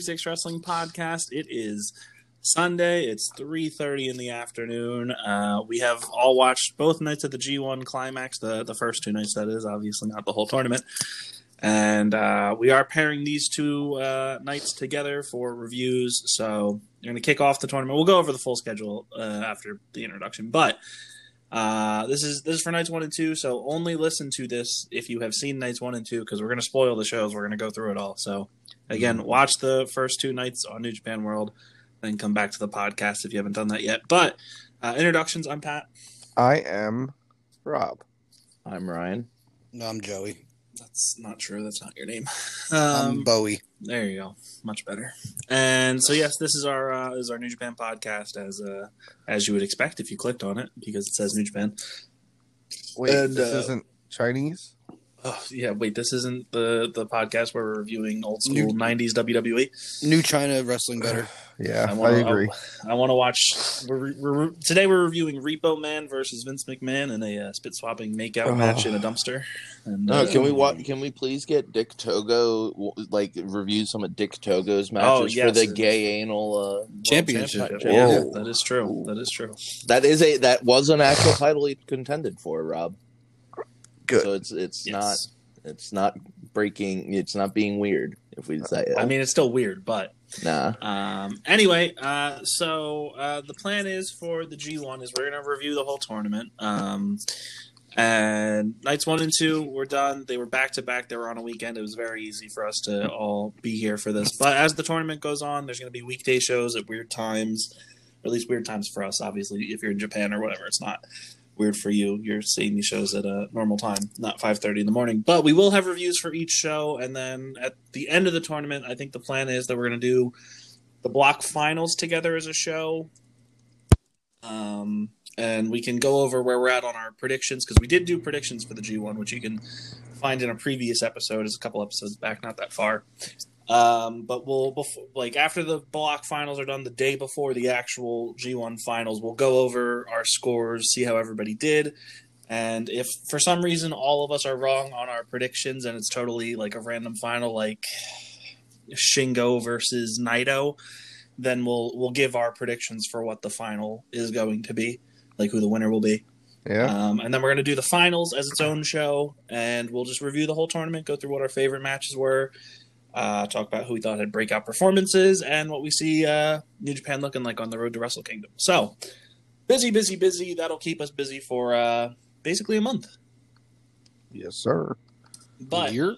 Six Wrestling Podcast. It is Sunday. It's 3.30 in the afternoon. Uh, we have all watched both nights of the G1 Climax, the, the first two nights, that is, obviously not the whole tournament. And uh, we are pairing these two uh, nights together for reviews. So we're going to kick off the tournament. We'll go over the full schedule uh, after the introduction. But uh, this is this is for nights one and two, so only listen to this if you have seen nights one and two, because we're going to spoil the shows. We're going to go through it all. So again, watch the first two nights on New Japan World, then come back to the podcast if you haven't done that yet. But uh, introductions. I'm Pat. I am Rob. I'm Ryan. No, I'm Joey. That's not true. That's not your name. I'm Um, Bowie. there you go. Much better. And so yes, this is our uh, is our New Japan podcast as uh, as you would expect if you clicked on it because it says New Japan. Wait, And, this uh, isn't Chinese? Oh yeah, wait. This isn't the the podcast where we're reviewing old school New- '90s WWE. New China wrestling better. Yeah, I, wanna- agree. I, want to watch. We're, we're today we're reviewing Repo Man versus Vince McMahon in a uh, spit swapping makeout Oh. match in a dumpster. And, No, uh, can we wa- Can we please get Dick Togo like review some of Dick Togo's matches yes. for the gay anal uh, Championship. championship? Yeah, Yeah. that is true. That is true. That is a that was an actual title he contended for, Rob. Good. So it's it's Yes. not it's not breaking. It's not being weird. If we say it, I mean, it's still weird, but nah. Um, anyway, uh, so uh, the plan is for the G1 is we're going to review the whole tournament. Um, and nights one and two were done. They were back to back. They were on a weekend. It was very easy for us to all be here for this. But as the tournament goes on, there's going to be weekday shows at weird times, or at least weird times for us. Obviously, if you're in Japan or whatever, it's not weird for you. You're seeing these shows at a normal time, not 5:30 in the morning. But we will have reviews for each show, and then at the end of the tournament, I think the plan is that we're going to do the block finals together as a show. Um, and we can go over where we're at on our predictions because we did do predictions for the G1, which you can find in a previous episode, is a couple episodes back, not that far. Um, but we'll before, like after the block finals are done, the day before the actual G1 finals, we'll go over our scores, see how everybody did, and if for some reason all of us are wrong on our predictions and it's totally like a random final, like Shingo versus Naito, then we'll we'll give our predictions for what the final is going to be, like who the winner will be. Yeah, Um, and then we're going to do the finals as its own show, and we'll just review the whole tournament, go through what our favorite matches were, uh, talk about who we thought had breakout performances, and what we see uh, New Japan looking like on the road to Wrestle Kingdom. So, busy, busy, busy. That'll keep us busy for uh, basically a month. yes, sir. But You're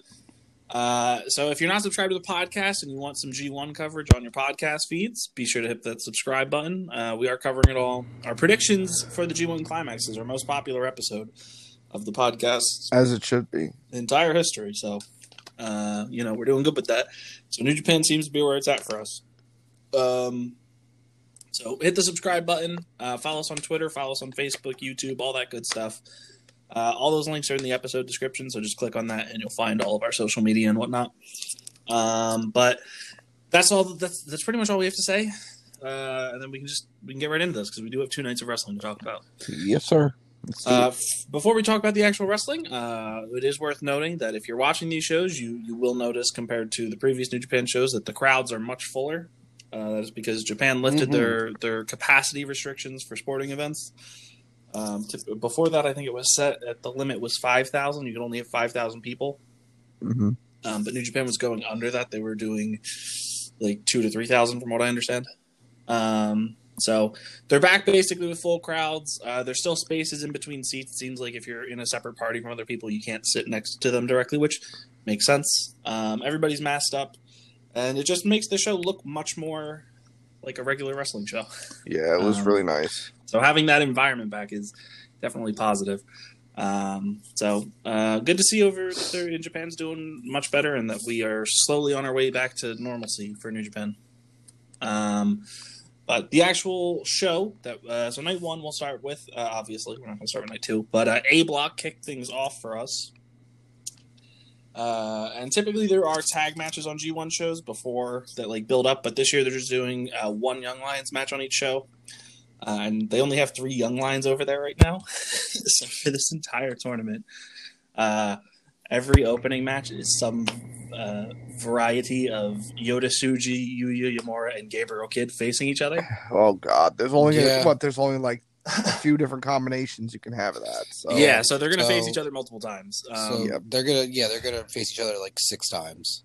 Uh, so if you're not subscribed to the podcast and you want some G1 coverage on your podcast feeds, be sure to hit that subscribe button. Uh, we are covering it all. Our predictions for the G1 Climax is our most popular episode of the podcast As it should be. entire history. So, uh, you know, we're doing good with that. So New Japan seems to be where it's at for us. Um, so hit the subscribe button. Uh, follow us on Twitter. Follow us on Facebook, YouTube, all that good stuff. Uh, all those links are in the episode description, so just click on that and you'll find all of our social media and whatnot. Um, but that's all. That's that's pretty much all we have to say. Uh, and then we can just we can get right into this because we do have two nights of wrestling to talk about. Yes, sir. Uh, f- before we talk about the actual wrestling, uh, it is worth noting that if you're watching these shows, you you will notice compared to the previous New Japan shows that the crowds are much fuller. Uh, that is because Japan lifted Mhm. their their capacity restrictions for sporting events. Um, to, before that, I think it was set at the limit was five thousand. You could only have five thousand people. Mhm. Um, but New Japan was going under that. They were doing like two to three thousand, from what I understand. Um, so they're back basically with full crowds. Uh, there's still spaces in between seats. It seems like if you're in a separate party from other people, you can't sit next to them directly, which makes sense. Um, everybody's masked up, and it just makes the show look much more like a regular wrestling show. Yeah, it was um, really nice. So having that environment back is definitely positive. Um, so uh, good to see over there in Japan's doing much better, and that we are slowly on our way back to normalcy for New Japan. Um, but the actual show that uh, so night one we'll start with uh, obviously we're not going to start with night two, but uh, A Block kicked things off for us. Uh, and typically there are tag matches on G1 shows before that like build up, but this year they're just doing uh, one Young Lions match on each show. Uh, and they only have three young lions over there right now. so for this entire tournament, uh, every opening match is some uh, variety of Yota Tsuji, Yuya Uemura, and Gabriel Kidd facing each other. Oh God, there's only Yeah. what? There's only like a few different combinations you can have of that. So yeah, so they're gonna face each other multiple times. Um, So Yep. they're gonna yeah they're gonna face each other like six times.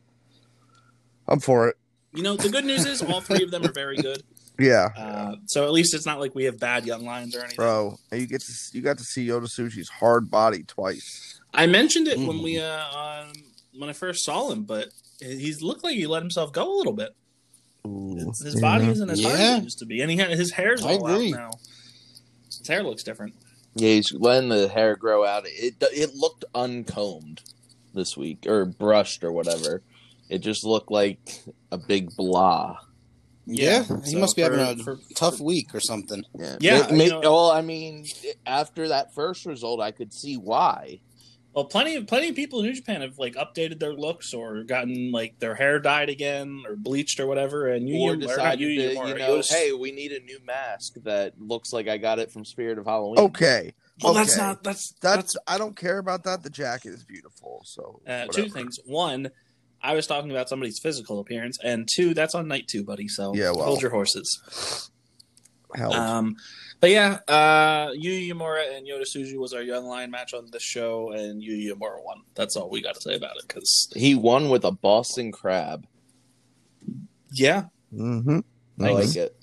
I'm for it. You know, the good news is all three of them are very good. Yeah, Uh, so at least it's not like we have bad young lions or anything. bro. You get to you got to see Yota Tsuji's hard body twice. I mentioned it when Mhm. we uh, um, when I first saw him, but he's looked like he let himself go a little bit. His, his body isn't as hard as it used to be, and he had, his hair's I all out now. His hair looks different. Yeah, he's letting the hair grow out. It it looked uncombed this week or brushed or whatever. It just looked like a big blah. Yeah, so he must be for- having a for- tough week or something. Yeah, Yeah, It ma- you know- well, I mean, after that first result, I could see why. Well, plenty of plenty of people in New Japan have like updated their looks or gotten like their hair dyed again or bleached or whatever, and you or not decided you, to, you know, Yoda- hey, we need a new mask that looks like I got it from Spirit of Halloween. Okay, well, that's not that's that's, that's I don't care about that. The jacket is beautiful. So uh, two things. One, I was talking about somebody's physical appearance, and two, that's on night two, buddy. So Yeah, well. hold your horses. Hell, Um, but yeah, uh, Yu Yamura and Yota Tsuji was our young lion match on the show, and Yu Yamura won. That's all we got to say about it. Because He won with a Boston Crab. yeah, mm-hmm. I like it.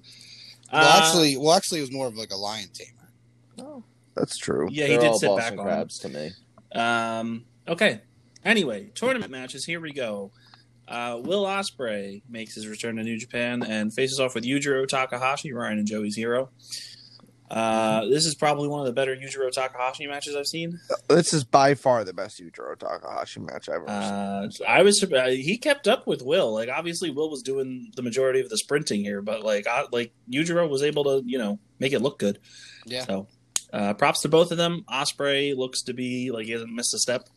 Well, Uh, actually, well, actually, it was more of like a lion tamer. that's true. yeah, They're he did all sit Boston back on. Crabs to me. Um, okay. Anyway, tournament matches. Here we go. Uh, Will Ospreay makes his return to New Japan and faces off with Yujiro Takahashi, Ryan and Joey's hero. Uh, this is probably one of the better Yujiro Takahashi matches I've seen. This is by far the best Yujiro Takahashi match I've ever seen. Uh, I was he kept up with Will. Like obviously, Will was doing the majority of the sprinting here, but like I, like Yujiro was able to you know make it look good. Yeah. So, uh, props to both of them. Ospreay looks to be like he hasn't missed a step.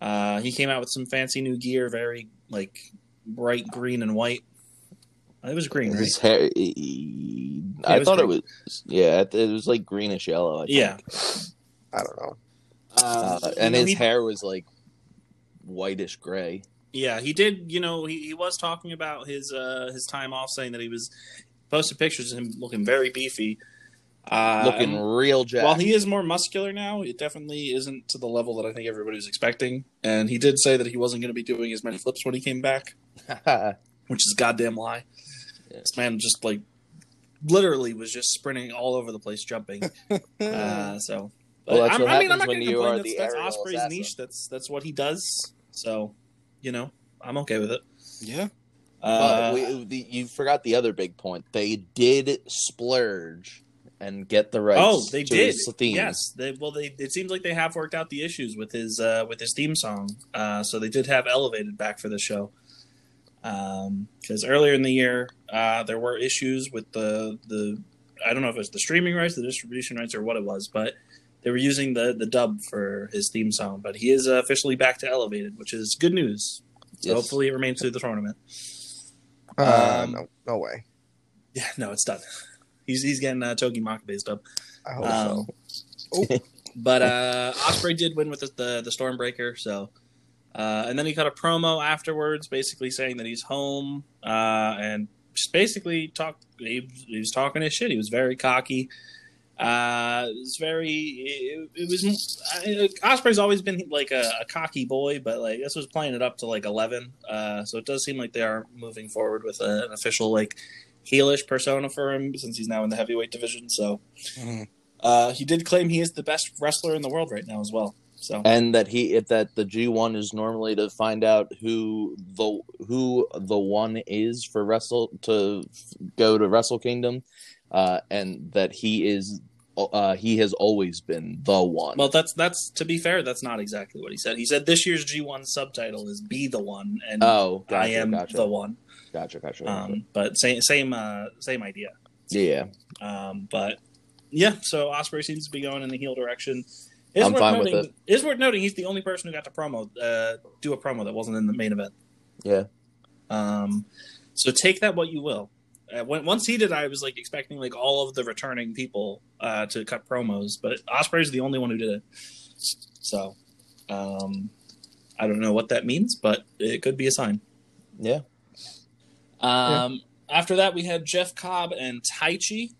Uh, he came out with some fancy new gear, very like bright green and white. It was green, right? His hair. he- I it was thought it was. Yeah, it, it was like greenish yellow. I think. Yeah. I don't know. Uh, Um, and know, his he- hair was like whitish gray. Yeah, he did. You know, he, he was talking about his uh, his time off, saying that he was posted pictures of him looking very beefy. Uh, looking real jacked. while he is more muscular now, it definitely isn't to the level that I think everybody was expecting. And he did say that he wasn't going to be doing as many flips when he came back, which is a goddamn lie. Yeah. This man just like literally was just sprinting all over the place, jumping. uh, so, Well, that's I'm, what I mean, I'm not going to you complain. are That's, that's Ospreay's assassin. niche. That's that's what he does. So, you know, I'm okay with it. Yeah. Uh, but we, the, you forgot the other big point. They did splurge and get the rights. oh, they to did. his theme. Yes. They, well, they. It seems like they have worked out the issues with his uh, with his theme song. Uh, so they did have elevated back for the show. Because earlier in the year, uh, there were issues with the the. I don't know if it was the streaming rights, the distribution rights, or what it was, but they were using the the dub for his theme song. But he is uh, officially back to elevated, which is good news. So Yes. hopefully it remains through the tournament. Uh, Um, no, no way. Yeah, no, it's done. He's he's getting uh, Togi Makabe's dub. I hope Um, so. but uh, Ospreay did win with the the, the Stormbreaker, so uh, and then he cut a promo afterwards, basically saying that he's home uh, and just basically talked. He, he was talking his shit. He was very cocky. Uh, it was very. It, it was. I, Ospreay's always been like a, a cocky boy, but like this was playing it up to like eleven. Uh, so it does seem like they are moving forward with a, an official like heelish persona for him since he's now in the heavyweight division. So Mhm. uh, he did claim he is the best wrestler in the world right now as well. So and that he that the G one is normally to find out who the who the one is for wrestle to go to Wrestle Kingdom, uh, and that he is uh, he has always been the one. well, that's that's to be fair, that's not exactly what he said. He said this year's G1 subtitle is "Be the One," and oh, gotcha, I am gotcha, the one. Gotcha, gotcha, gotcha. Um, but same same uh, same idea. yeah, Um, but yeah, so Ospreay seems to be going in the heel direction. It's I'm worth fine with noting, It's worth noting he's the only person who got to promo uh, do a promo that wasn't in the main event. yeah. Um, so take that what you will. Uh, when, once he did, I was like expecting like all of the returning people uh, to cut promos, but Ospreay's the only one who did it. So, um, I don't know what that means, but it could be a sign. Yeah. Um, After that, we had Jeff Cobb and Taichi.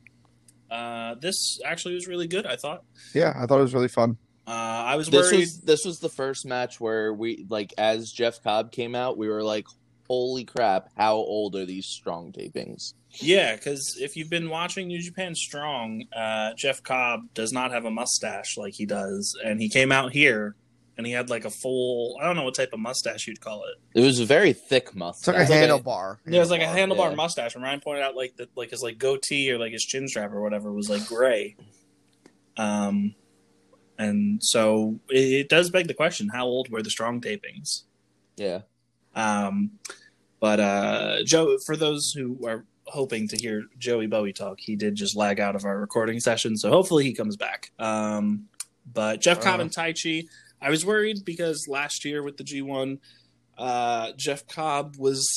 Uh, this actually was really good. I thought. Yeah, I thought it was really fun. Uh, I was This worried. was this was the first match where we like as Jeff Cobb came out, we were like, "Holy crap! How old are these strong tapings?" Yeah, because if you've been watching New Japan Strong, uh, Jeff Cobb does not have a mustache like he does, and he came out here and he had like a full—I don't know what type of mustache you'd call it. It was a very thick It's mustache. like a like a- handlebar. Yeah, it was like a handlebar yeah. mustache. And Ryan pointed out like that, like his like goatee or like his chin strap or whatever was like gray. Um, and so it, it does beg the question: How old were the Strong tapings? Yeah. Um, but uh, Joe, for those who are hoping to hear Joey Bowie talk, he did just lag out of our recording session, so hopefully he comes back. Um, but Jeff Cobb Uh. and Taichi, I was worried because last year with the G1, uh, Jeff Cobb was,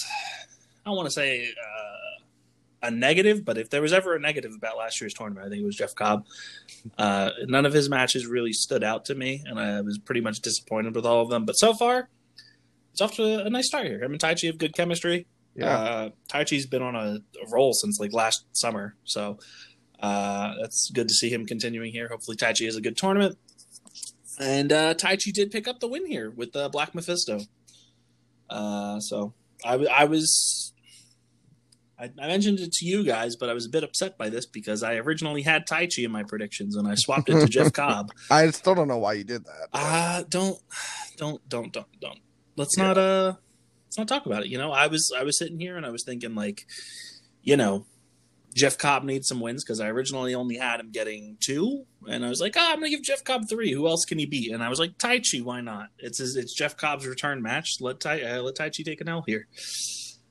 I don't want to say uh, a negative, but if there was ever a negative about last year's tournament, I think it was Jeff Cobb. Uh, none of his matches really stood out to me, and I was pretty much disappointed with all of them. But so far, it's off to a nice start here. Him and Taichi have good chemistry. Yeah. Uh, Taichi's been on a, a roll since like last summer, so uh, that's good to see him continuing here. Hopefully, Taichi has a good tournament. And uh, Taichi did pick up the win here with uh, Black Mephisto. Uh, so I was. I, I mentioned it to you guys, but I was a bit upset by this because I originally had Taichi in my predictions and I swapped it to Jeff Cobb. I still don't know why you did that. Uh don't don't don't don't don't. Let's not uh let's not talk about it. You know, I was I was sitting here and I was thinking like, you know, Jeff Cobb needs some wins because I originally only had him getting two, and I was like, oh, I'm gonna give Jeff Cobb three. Who else can he beat? And I was like, Taichi, why not? It's his, it's Jeff Cobb's return match. Let Tai uh, let Taichi take an L here.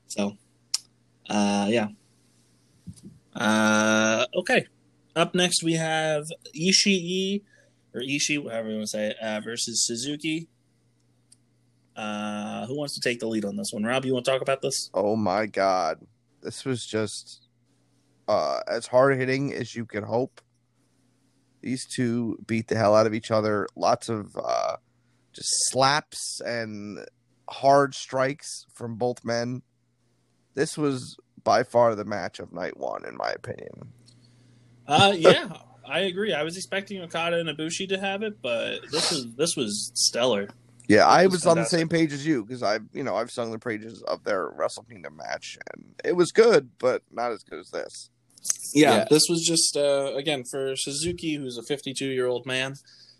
So, uh, yeah. Uh, okay. Up next we have Ishii or Ishii, however you want to say it, uh, versus Suzuki. Uh, who wants to take the lead on this one? Rob, you want to talk about this? Oh my god. This was just uh as hard hitting as you could hope. These two beat the hell out of each other. Lots of uh just slaps and hard strikes from both men. This was by far the match of night one, in my opinion. Uh, yeah, I agree. I was expecting Okada and Ibushi to have it, but this was this was stellar. Yeah, I was was on the same page as you because I've you know I've sung the praises of their Wrestle Kingdom match and it was good, but not as good as this. Yeah, Yeah. this was just uh, again for Suzuki, who's a 52 year old man,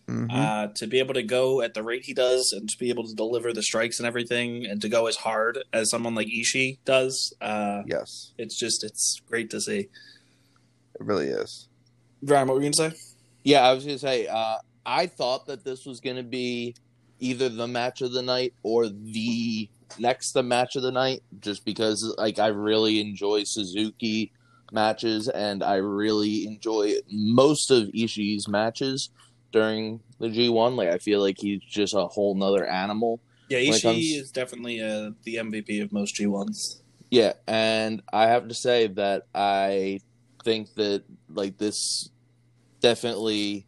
Mhm. uh, to be able to go at the rate he does and to be able to deliver the strikes and everything, and to go as hard as someone like Ishii does. Uh, yes, it's just it's great to see. it really is. Brian, what were you gonna say? Yeah, I was gonna say, uh, I thought that this was gonna be either the match of the night or the next the match of the night, just because like I really enjoy Suzuki matches and I really enjoy most of Ishii's matches during the G1. Like I feel like he's just a whole nother animal. Yeah, Ishii comes- is definitely uh, the MVP of most G ones. Yeah, and I have to say that I think that like this definitely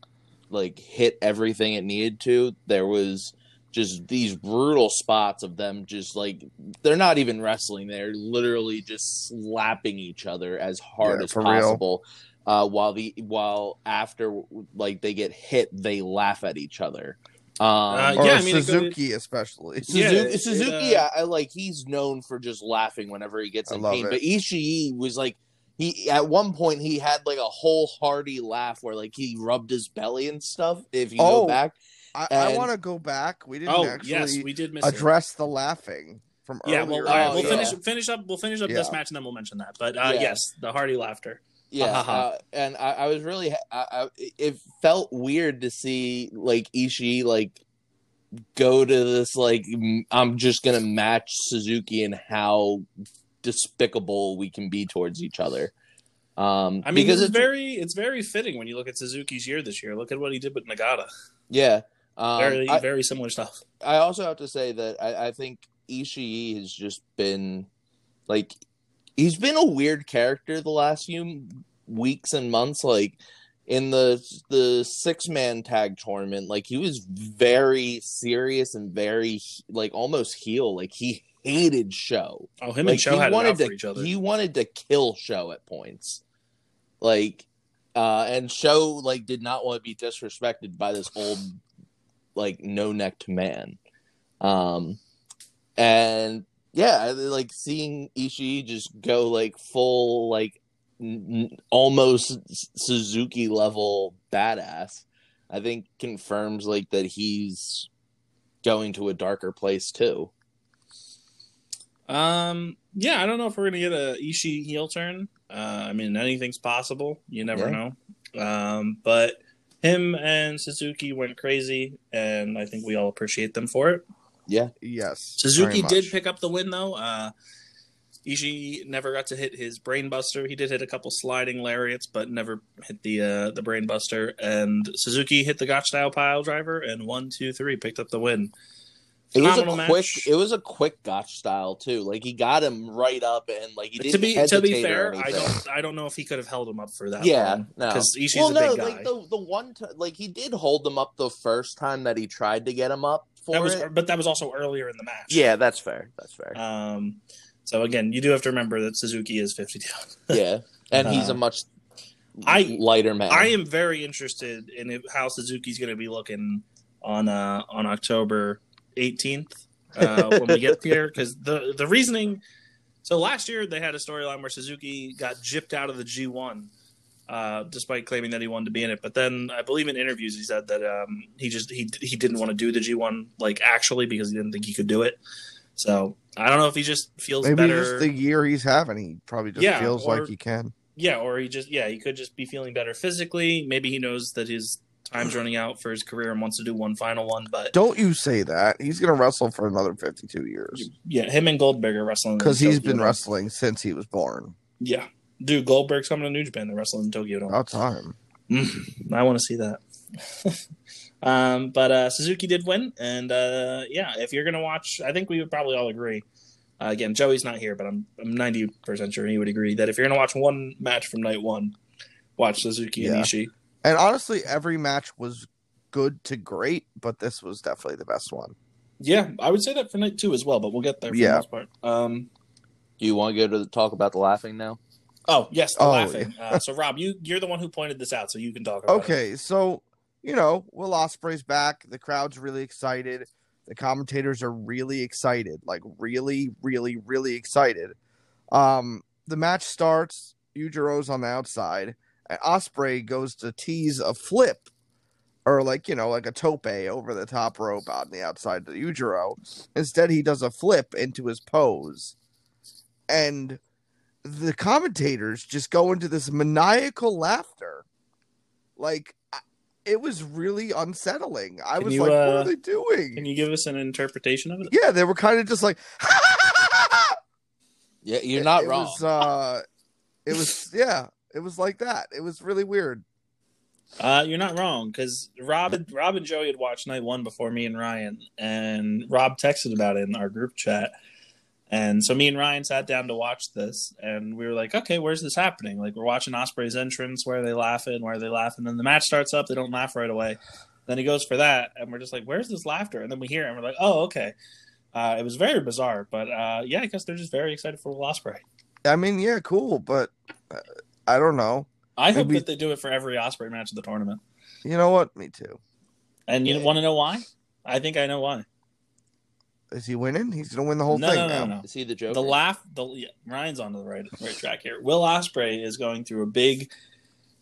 like hit everything it needed to. There was just these brutal spots of them just like they're not even wrestling, they're literally just slapping each other as hard Yeah, as for real. possible. Uh, while the while after like they get hit, they laugh at each other. Um, Uh, Or Yeah, I mean, it goes- Suzuki especially. Suzuki, Yeah, it- Suzuki it, uh, I, I like he's known for just laughing whenever he gets I in pain. it. But Ishii was like he at one point he had like a whole hearty laugh where like he rubbed his belly and stuff. If you Oh, go back, I, I want to go back. We didn't Oh actually yes, we did miss it. address the laughing from Yeah, earlier. well, all right, Oh, we'll yeah. finish finish up. We'll finish up this match and then we'll mention that. But uh, Yeah. yes, the hearty laughter. yeah, uh, and I, I was really I, I, it felt weird to see like Ishii like go to this like I'm just gonna match Suzuki and how despicable we can be towards each other. Um, I mean, because it's it's very it's very fitting when you look at Suzuki's year this year. Look at what he did with Nagata. yeah. Um, Very I- very similar stuff. I also have to say that I, I think Ishii has just been like he's been a weird character the last few weeks and months. Like in the the six man tag tournament, like he was very serious and very like almost heel. Like he hated Sho. Oh, him like and Sho had it wanted to each other. he wanted to kill Sho at points. Like uh and Sho like did not want to be disrespected by this old like no necked man. Um and yeah, like seeing Ishii just go like full like n- almost Suzuki level badass, I think confirms like that he's going to a darker place too. Um, yeah, I don't know if we're gonna get a Ishii heel turn. Uh, I mean, anything's possible. You never Yeah. know. Um, but him and Suzuki went crazy, and I think we all appreciate them for it. Yeah, Yes. Suzuki did pick up the win though. Uh, Ishii never got to hit his brainbuster. He did hit a couple sliding lariats, but never hit the uh, the brainbuster. And Suzuki hit the Gotch style pile driver, and one, two, three picked up the win. It was a Phenomenal quick. It was a quick Gotch style too. Like he got him right up and like he didn't to be to be fair, I don't I don't know if he could have held him up for that. Yeah, no. because Ishii's well, no, like the the one time, like he did hold him up the first time that he tried to get him up for that was, it. but that was also earlier in the match. Yeah, that's fair. That's fair. Um. So again, you do have to remember that Suzuki is 52. yeah, and he's a Uh, much I- lighter man. I am very interested in how Suzuki's going to be looking on uh on October 18th uh, when we get there because the the reasoning. So last year they had a storyline where Suzuki got gypped out of the G1, uh, despite claiming that he wanted to be in it. But then I believe in interviews he said that um, he just he he didn't want to do the G1 like actually because he didn't think he could do it. So I don't know if he just feels Maybe better. just the year he's having, he probably just Yeah, feels or- like he can. Yeah, or he just yeah, he could just be feeling better physically. Maybe he knows that his time's running out for his career and wants to do one final one. But Don't you say that? He's gonna wrestle for another fifty-two years yeah, him and Goldberg are wrestling because he's Tokyo been Dome. wrestling since he was born. Yeah, dude, Goldberg's coming to New Japan. They're wrestling in Tokyo Dome. About time. Mm, I want to see that. um, but uh, Suzuki did win, and uh, yeah, if you're gonna watch, I think we would probably all agree. Uh, again, Joey's not here, but I'm I'm ninety percent sure he would agree that if you're gonna watch one match from night one, watch Suzuki and Yeah. Ishii. And honestly, every match was good to great, but this was definitely the best one. Yeah, I would say that for night two as well, but we'll get there for Yeah. the most part. Um, Do you want to go to the talk about the laughing now? oh yes, the Oh, laughing. Uh, so Rob, you you're the one who pointed this out, so you can talk about it. Okay, so you know, Will Ospreay's back. The crowd's really excited. The commentators are really excited, like really, really, really excited. Um, the match starts. Yujiro's on the outside, and Ospreay goes to tease a flip, or like you know, like a tope over the top rope on the outside of Yujiro. Instead, he does a flip into his pose, and the commentators just go into this maniacal laughter, like. It was really unsettling. I Can was you, like, "What uh, are they doing?" Can you give us an interpretation of it? yeah, they were kind of just like, Yeah, you're not it wrong. Was, uh, it was, yeah, it was like that. It was really weird. Uh, you're not wrong because Rob, and- Rob and Joey had watched night one before me and Ryan, and Rob texted about it in our group chat. And so me and Ryan sat down to watch this, and we were like, "Okay, where's this happening? Like, we're watching Ospreay's entrance. Where are they laughing? Where are they laughing?" And then the match starts up. They don't laugh right away. Then he goes for that, and we're just like, "Where's this laughter?" And then we hear it, and we're like, "Oh, okay." Uh, it was very bizarre, but uh, yeah, I guess they're just very excited for Will Ospreay. I mean, yeah, cool, but uh, I don't know. I hope that they do it for every Ospreay match of the tournament. You know what? Me too. And you Yeah. want to know why? I think I know why. Is he winning? He's gonna win the whole no, thing no, now. no, no. Is he the Joker? The laugh, the yeah, Ryan's on the right right track here. Will Ospreay is going through a big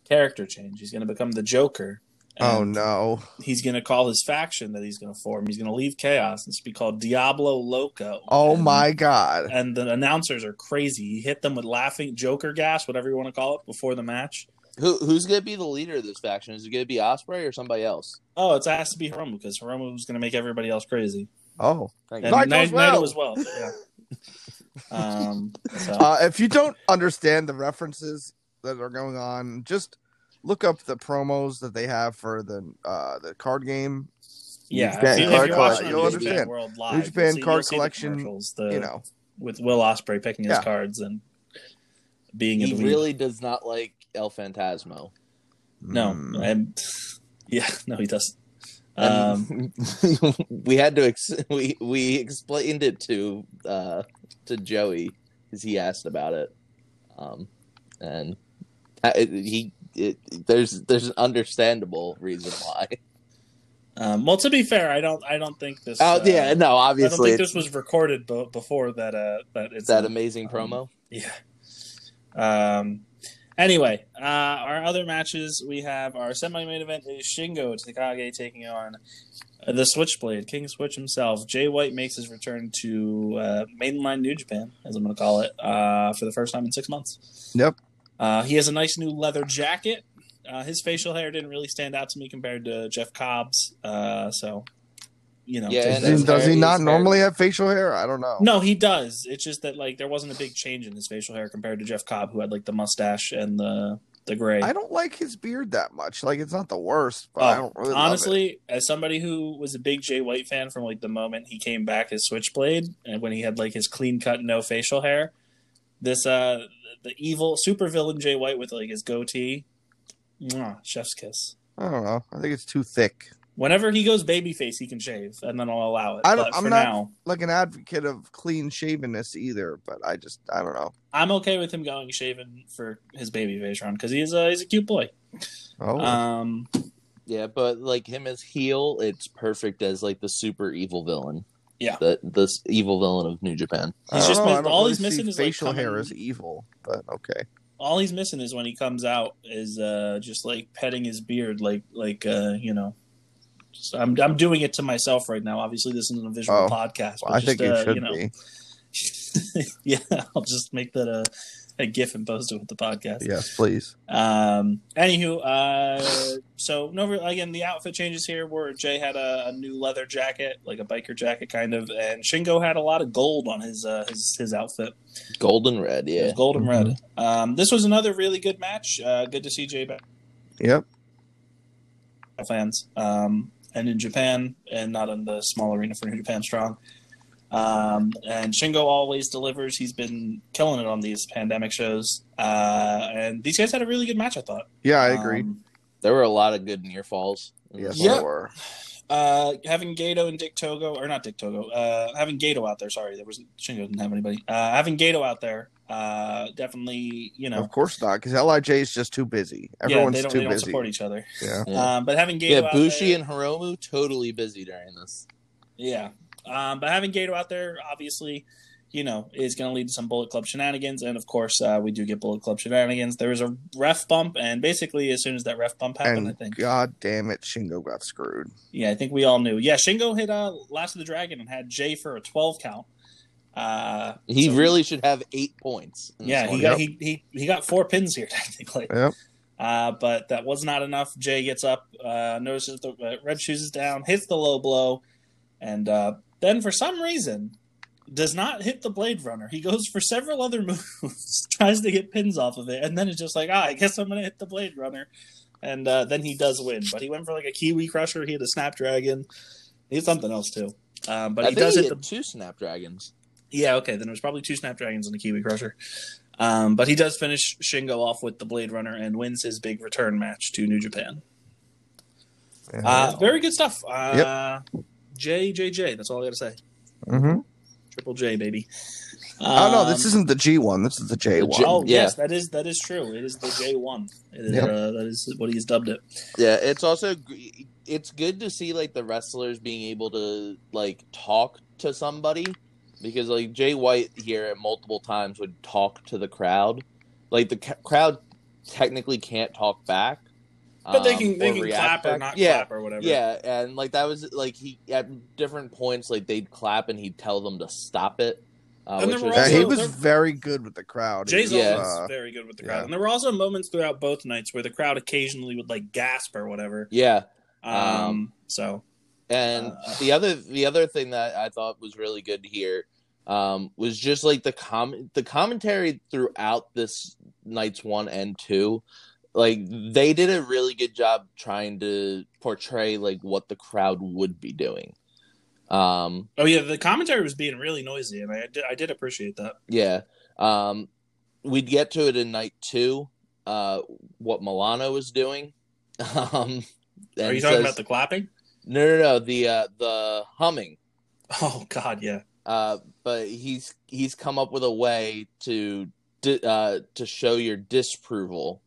character change. He's going to become the Joker. Oh no! He's going to call his faction that he's going to form. He's going to leave Chaos. It's be called Diablo Loco. Oh And- my god! And the announcers are crazy. He hit them with laughing Joker gas, whatever you want to call it, before the match. Who who's gonna be the leader of this faction? Is it gonna be Ospreay or somebody else? Oh, it's has to be Hiromu because Hiromu was going to make everybody else crazy. Oh, Thank And you. Naito Naito as well. as well. Yeah. um, so. uh, if you don't understand the references that are going on, just look up the promos that they have for the uh, the card game. Yeah, Japan if, you, if card you're collection, watching you'll on Japan understand. World Live, New Japan see- card you'll the collection, the- You know, with Will Ospreay picking his Yeah. cards and being He in the lead. really does not like El Fantasmo. No, Hmm. I'm, yeah, no, he doesn't. Um, we had to ex- we we explained it to uh to Joey because he asked about it, um, and uh, he it, there's there's an understandable reason why. um, well, to be fair, I don't, I don't think this. Oh uh, yeah, no, obviously I don't think this was recorded b- before that. Uh, that it's that a- amazing um, promo. Yeah. Um. Anyway, uh, our other matches we have our semi-main event is Shingo Takagi taking on uh, the Switchblade King Switch himself. Jay White makes his return to uh, mainline New Japan, as I'm going to call it, uh, for the first time in six months. Yep. Uh, he has a nice new leather jacket. Uh, his facial hair didn't really stand out to me compared to Jeff Cobb's. Uh, so, you know, Yeah, take and that- his does he not his normally have facial hair? I don't know. no, he does. It's just that like there wasn't a big change in his facial hair compared to Jeff Cobb, who had like the mustache and the the gray. I don't like his beard that much. Like it's not the worst, but Oh, I don't really love it. honestly, as somebody who was a big Jay White fan from like the moment he came back as Switchblade and when he had like his clean cut, no facial hair, this uh the evil super villain Jay White with like his goatee, mwah, chef's kiss. I don't know. I think it's too thick. Whenever he goes babyface, he can shave, and then I'll allow it. I don't- but I'm not- now, Like an advocate of clean shavenness either, but I just I don't know. I'm okay with him going shaven for his babyface run because he's a he's a cute boy. Oh, Um, Yeah, but like him as heel, it's perfect as like the super evil villain. Yeah. the this evil villain of New Japan. He's just know. Miss- all really he's missing see is, like, facial hair is evil, but okay. all he's missing is when he comes out is uh, just like petting his beard, like like uh, you know. Just, I'm I'm doing it to myself right now. Obviously, this isn't a visual Oh, podcast. But Well, I just, think uh, it should you know, be. yeah, I'll just make that a, a GIF and post it with the podcast. Yes, please. Um. Anywho, uh, so no, again, the outfit changes here. Where Jay had a, a new leather jacket, like a biker jacket, kind of, and Shingo had a lot of gold on his uh, his his outfit. Golden red, yeah. golden Mm-hmm. red. Um, this was another really good match. Uh, good to see Jay back. Yep. fans, um, and in Japan, and not in the small arena for New Japan Strong. Um, and Shingo always delivers. He's been killing it on these pandemic shows. Uh, and these guys had a really good match, I thought. Yeah, I agree. Um, There were a lot of good near falls. yes, this Yeah. there were. uh, having Gedo and Dick Togo, or not Dick Togo, uh, having Gedo out there. Sorry, there was Shingo didn't have anybody. Uh, having Gedo out there, uh, definitely, you know, Of course not, because Lij is just too busy. yeah, Everyone's they don't, too they don't busy. support each other. Yeah. Yeah. Um, but having Gedo Yeah, out Bushi there, and Hiromu totally busy during this. Yeah. Um, but having Gedo out there, obviously, you know, is going to lead to some Bullet Club shenanigans. And of course, uh, we do get Bullet Club shenanigans. There was a ref bump, and basically, as soon as that ref bump happened, I think, god damn it, Shingo got screwed. yeah, I think we all knew. Yeah, Shingo hit uh, Last of the Dragon and had Jay for a 12 count. Uh, He so- really should have eight points. yeah, he one. got he, he he got four pins here technically. Yep. Uh, but that was not enough. Jay gets up, uh, notices the uh, red shoes is down, hits the low blow, and uh, then for some reason does not hit the Blade Runner. He goes for several other moves, tries to get pins off of it, and then it's just like, ah, I guess I'm gonna hit the Blade Runner, and uh, then he does win. But he went for like a Kiwi Crusher. He had a Snapdragon. He had something else too. Um, but I he think does he hit hit the two Snapdragons. yeah, okay. Then it was probably two Snapdragons and a Kiwi Crusher. Um, but he does finish Shingo off with the Blade Runner and wins his big return match to New Japan. Yeah. Uh, very good stuff. Uh, J J J. That's all I got to say. Mhm. Triple J, baby. oh no, this Um, isn't the G one. This is the J one. Oh Yeah. yes, that is that is true. It is the J one. Yep. uh, that is what he's dubbed it. Yeah, it's also it's good to see like the wrestlers being able to like talk to somebody because like Jay White here at multiple times would talk to the crowd. Like the ca- crowd technically can't talk back, But they um, can they can react clap or not yeah, clap or whatever. Yeah, and like that was like he at different points like they'd clap and he'd tell them to stop it. Uh, And there were was Yeah, also- he was there- very good with the crowd. He Jay's was, Yeah. always uh, very good with the crowd, yeah. and there were also moments throughout both nights where the crowd occasionally would like gasp or whatever. yeah. Um, Um, so And Uh, the other the other thing that I thought was really good here um, was just like the com the commentary throughout this night's one and two. Like they did a really good job trying to portray like what the crowd would be doing. Um, Oh yeah, the commentary was being really noisy, and I did, I did appreciate that. yeah. Um, we'd get to it in night two. Uh, what Milano was doing. Um, Are you talking says- about the clapping? No, no, no. The uh, the humming. Oh God, yeah. Uh, but he's he's come up with a way to uh, to show your disapproval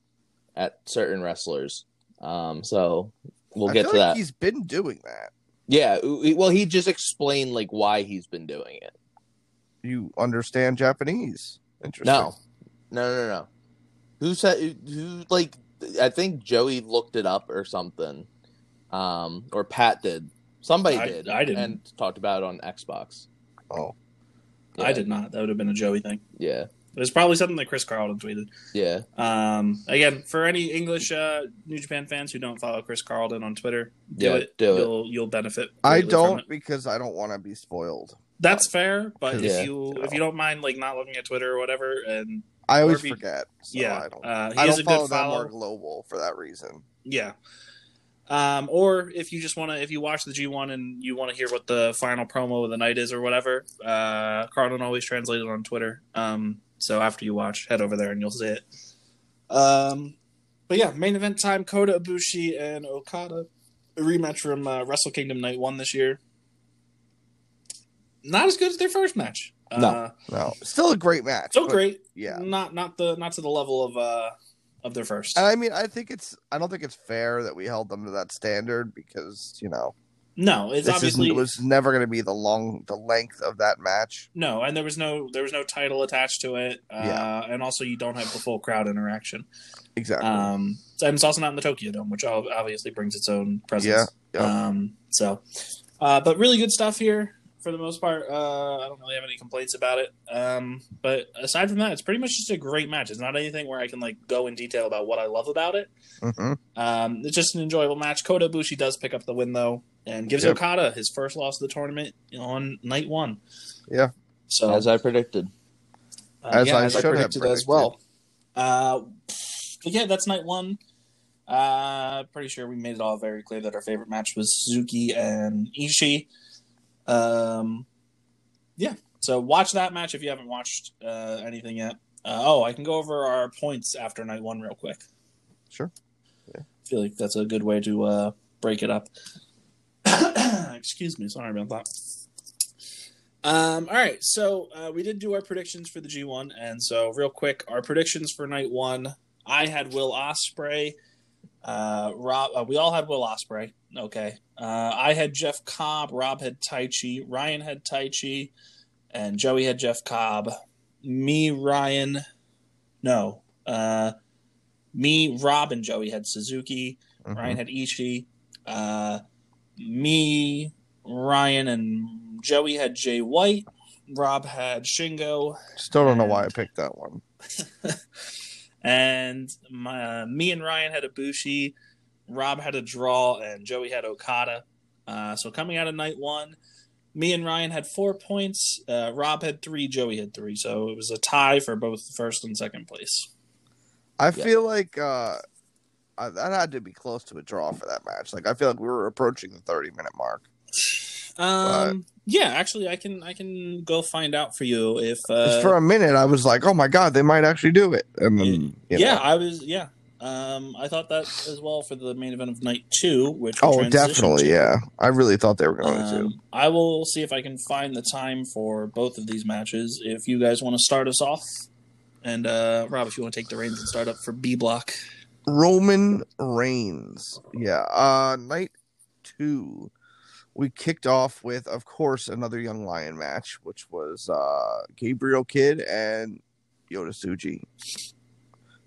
at certain wrestlers. Um, so we'll I get feel to like that. He's been doing that. Yeah. Well, he just explained like why he's been doing it. You understand Japanese? Interesting. No, no, no, no. Who said? Who like? I think Joey looked it up or something, um, or Pat did. Somebody I- did. I didn't. and talked about it on Xbox. Oh, Yeah, I did not. That would have been a Joey thing. Yeah, It was probably something that Chris Charlton tweeted. yeah, Um, again, for any English uh, New Japan fans who don't follow Chris Charlton on Twitter, do Yeah, it. do it. you'll you'll benefit. I don't it. because I don't want to be spoiled. That's fair, but Yeah. if you if you don't mind like not looking at Twitter or whatever, and I always if forget. So yeah, I don't. uh, he I is don't a follow good that more global for that reason. Yeah. Um, or if you just want to, if you watch the G1 and you want to hear what the final promo of the night is or whatever, uh, Charlton always translated on Twitter. Um, so after you watch, head over there and you'll see it. Um, but yeah, main event time: Kota Ibushi and Okada, a rematch from uh, Wrestle Kingdom Night One this year. Not as good as their first match. No. uh, No, still a great match. still great. Yeah, not not the not to the level of uh of their first. and I mean, I think it's. I don't think it's fair that we held them to that standard because you know no, it's this obviously isn't, was never going to be the long, the length of that match. No, and there was no there was no title attached to it. Uh, Yeah. and also you don't have the full crowd interaction. Exactly. Um, and it's also not in the Tokyo Dome, which obviously brings its own presence. Yeah, yeah. Um, so, uh, but really good stuff here for the most part. Uh, I don't really have any complaints about it. Um, but aside from that, it's pretty much just a great match. It's not anything where I can like go in detail about what I love about it. hmm Um, it's just an enjoyable match. Kota Ibushi does pick up the win though, and gives Yep. Okada his first loss of the tournament on night one. Yeah. So as I predicted. Uh, As yeah, I as I should have predicted as well. Uh, but yeah, that's night one. Uh, pretty sure we made it all very clear that our favorite match was Suzuki and Ishii. Um, yeah, so watch that match if you haven't watched uh, anything yet. Uh, oh, I can go over our points after night one real quick. Sure. Yeah. I feel like that's a good way to uh, break it up. Excuse me, sorry about that. Um, all right, so uh, we did do our predictions for the G1, and so real quick, our predictions for night one. I had Will Ospreay. Uh, Rob, uh, we all had Will Ospreay. Okay. Uh, I had Jeff Cobb. Rob had Taichi. Ryan had Taichi, and Joey had Jeff Cobb. Me, Ryan, no. Uh, me, Rob, and Joey had Suzuki. Mhm. Ryan had Ishii. Uh, me, Ryan, and Joey had Jay White. Rob had Shingo, Still don't know why I picked that one. and my, uh, me and Ryan had Ibushi. Rob had a draw, and Joey had Okada. Uh, so coming out of night one, me and Ryan had four points. Uh, Rob had three. Joey had three. So it was a tie for both first and second place. I Yeah. feel like uh, I, that had to be close to a draw for that match. Like I feel like we were approaching the thirty minute mark. Um, yeah, actually, I can I can go find out for you if uh, for a minute, I was like, "Oh my god, they might actually do it." And then, you yeah, know. I was yeah. Um, I thought that as well for the main event of night two, which oh, definitely, to. yeah. I really thought they were going to. Um, I will see if I can find the time for both of these matches. If you guys want to start us off, and uh, Rob, if you want to take the reins and start up for B block. Roman Reigns, yeah. Uh, night two, we kicked off with, of course, another Young Lion match, which was uh Gabriel Kidd and Yota Tsuji.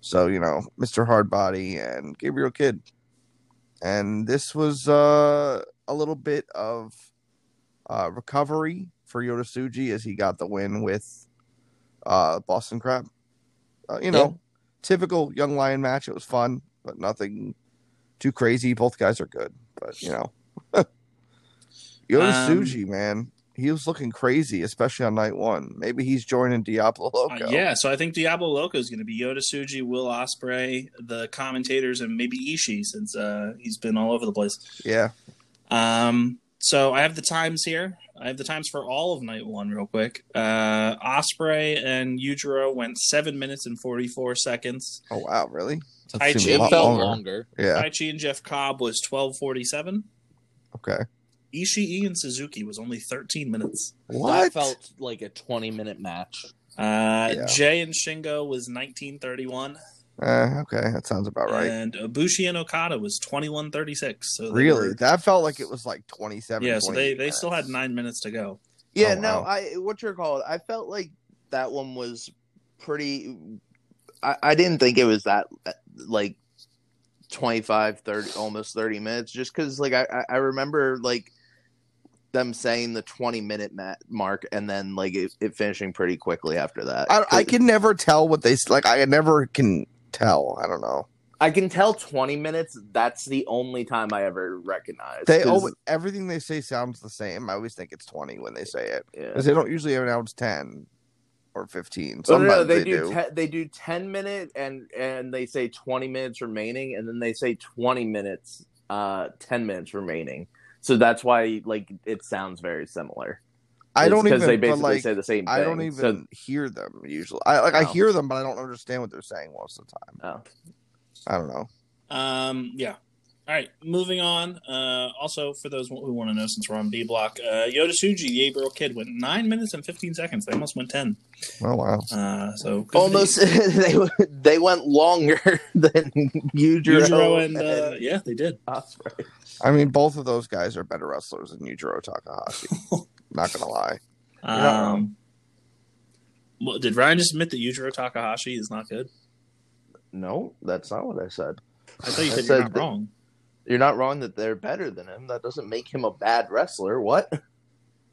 So you know, Mr. Hardbody and Gabriel Kidd, and this was uh a little bit of uh recovery for Yota Tsuji as he got the win with uh Boston Crab. Uh, you know, Yeah. typical young lion match. It was fun, but nothing too crazy. Both guys are good, but you know, Yoda Um, Suji, man, he was looking crazy, especially on night one. Maybe he's joining Diablo Uh, Loco. yeah, so I think Diablo Loco is going to be Yota Tsuji, Will Ospreay, the commentators, and maybe Ishii since uh, he's been all over the place. yeah. Um, so I have the times here. I have the times for all of night one, real quick. Uh, Ospreay and Yujiro went seven minutes and forty four seconds. Oh wow, really? That I It It felt longer. longer. Yeah. Taichi and Jeff Cobb was twelve forty seven. Okay. Ishii and Suzuki was only thirteen minutes. What? That felt like a 20 minute match. Uh, Yeah. Jay and Shingo was nineteen thirty one. Eh, okay, that sounds about right. And Ibushi and Okada was twenty one thirty six. So really? were- That felt like it was like 27. yeah. So they 28 they still had nine minutes to go. Yeah, Oh, no, wow. I what you're called. I felt like that one was pretty. I, I didn't think it was that like 25, 30, almost 30 minutes, just because like I, I- I remember like them saying the 20 minute mat mark and then like it, it finishing pretty quickly after that. I, I can never tell what they like. I never can tell. I don't know. I can tell 20 minutes. That's the only time I ever recognize. They always, everything they say sounds the same. I always think it's 20 when they say it yeah. because they don't usually announce 10 or 15. Oh, no, no, they, they, do. do. Te- they do ten minute and and they say twenty minutes remaining, and then they say twenty minutes, uh, ten minutes remaining. So that's why like it sounds very similar. I It's don't 'cause even. they basically like, say the same thing. I don't even So, hear them usually. I like I Oh. hear them, but I don't understand what they're saying most of the time. oh. I don't know. Um, yeah. All right, moving on. Uh, also, for those who want to know, since we're on B block, uh, Yota Tsuji, the Gabriel Kidd, went nine minutes and fifteen seconds. They almost went ten. Oh wow. Uh, so Almost they they went longer than Yujiro, Yujiro and uh, yeah, they did. Ospreay. I mean, both of those guys are better wrestlers than Yujiro Takahashi. Not gonna lie. not wrong. Um, well, did Ryan just admit that Yujiro Takahashi is not good? No, that's not what I said. I thought you I said, said you're not that- wrong. You're not wrong that they're better than him. That doesn't make him a bad wrestler. What?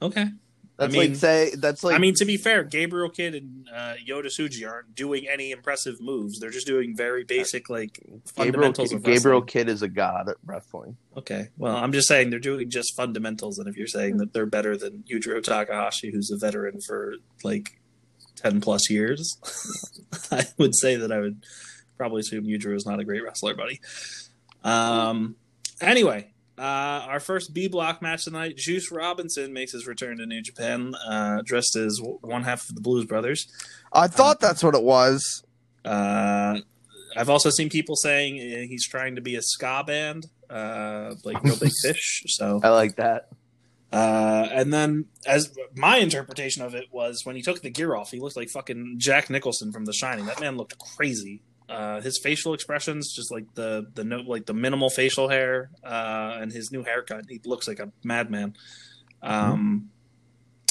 Okay. That's mean- like say that's like I mean, to be fair, Gabriel Kidd and uh, Yota Tsuji aren't doing any impressive moves. They're just doing very basic, like Gabriel, fundamentals of Gabriel wrestling. Kid is a god at wrestling. Okay. Well, I'm just saying they're doing just fundamentals, and if you're saying that they're better than Yujiro Takahashi, who's a veteran for like ten plus years, I would say that I would probably assume Yujiro is not a great wrestler, buddy. Um. Anyway, uh, our first B block match tonight: Juice Robinson makes his return to New Japan, uh, dressed as one half of the Blues Brothers. I thought that's what it was. Uh, I've also seen people saying uh, he's trying to be a ska band, uh, like Real Big Fish. So I like that. uh, and then, as my interpretation of it was, when he took the gear off, he looked like fucking Jack Nicholson from The Shining. That man looked crazy. Uh, his facial expressions, just like the the no, like the minimal facial hair, uh, and his new haircut, he looks like a madman. Um,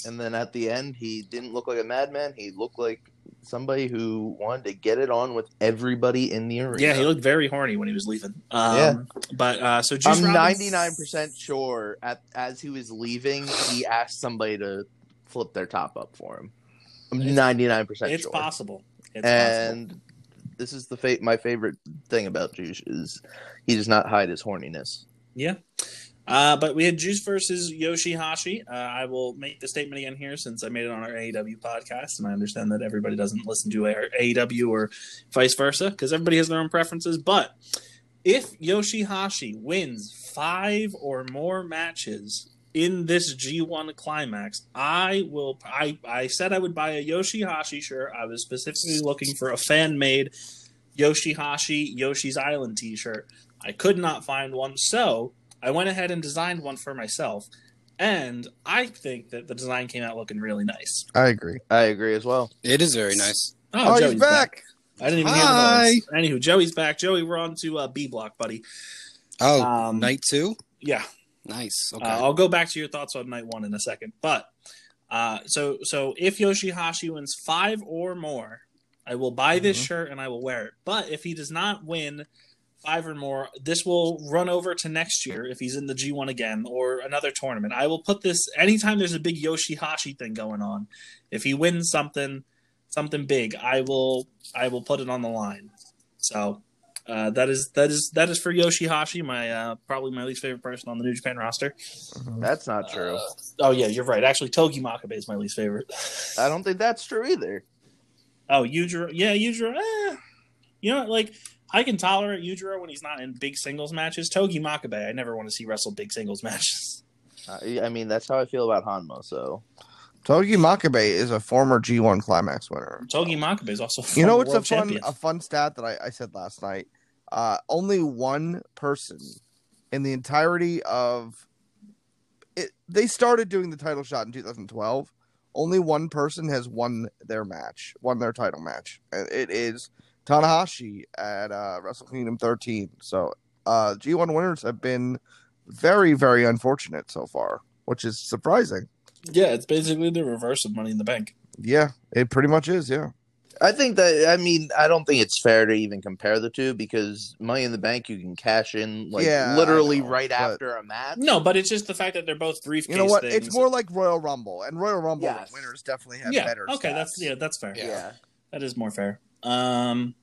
And then at the end, he didn't look like a madman. He looked like somebody who wanted to get it on with everybody in the arena. yeah, he looked very horny when he was leaving. Um, Yeah. but uh, so Juice I'm Robinson- 99 percent sure. At as he was leaving, he asked somebody to flip their top up for him. I'm 99 percent It's sure. possible. It's possible. This is the fa- my favorite thing about Juice is he does not hide his horniness. Yeah. Uh, but we had Juice versus Yoshihashi. Uh, I will make the statement again here since I made it on our AEW podcast, and I understand that everybody doesn't listen to our AEW or vice versa because everybody has their own preferences. But if Yoshihashi wins five or more matches in this G1 climax, I will. I, I said I would buy a Yoshihashi shirt. I was specifically looking for a fan made Yoshihashi Yoshi's Island t shirt. I could not find one, so I went ahead and designed one for myself. And I think that the design came out looking really nice. I agree. I agree as well. It is very nice. Oh, he's back. I didn't even Hi. hear the noise. Anywho, Joey's back. Joey, we're on to uh, B block, buddy. Oh, Um, night two. Yeah, Nice. Okay. Uh, I'll go back to your thoughts on night one in a second. But uh, so so if Yoshihashi wins five or more, I will buy this Mhm. shirt and I will wear it. But if he does not win five or more, this will run over to next year if he's in the G1 again or another tournament. I will put this anytime there's a big Yoshihashi thing going on. If he wins something something big, I will I will put it on the line. So uh, that is that is that is for Yoshihashi, my uh, probably my least favorite person on the New Japan roster. Mhm. That's not true. Uh, oh yeah, you're right. Actually, Togi Makabe is my least favorite. I don't think that's true either. oh, Yujiro, yeah, Yujiro. Eh. You know, like I can tolerate Yujiro when he's not in big singles matches. Togi Makabe, I never want to see wrestle big singles matches. I, I mean, that's how I feel about Hanma. So Togi Makabe is a former G1 Climax winner. Togi Makabe is also You know former what's a fun champion. a fun stat that I, I said last night? Uh, only one person in the entirety of it. They started doing the title shot in 2012. Only one person has won their match, won their title match, and it is Tanahashi at uh, Wrestle Kingdom 13. So uh, G1 winners have been very, very unfortunate so far, which is surprising. Yeah, it's basically the reverse of Money in the Bank. Yeah, it pretty much is. Yeah. I think that I mean I don't think it's fair to even compare the two because Money in the Bank you can cash in like Yeah, literally know, right but- after a match. No, but it's just the fact that they're both briefcase You know what? things. It's more like Royal Rumble, and Royal Rumble Yes. winners definitely have yeah. better. Okay, stats. that's yeah, that's fair. Yeah. yeah. That is more fair. Um,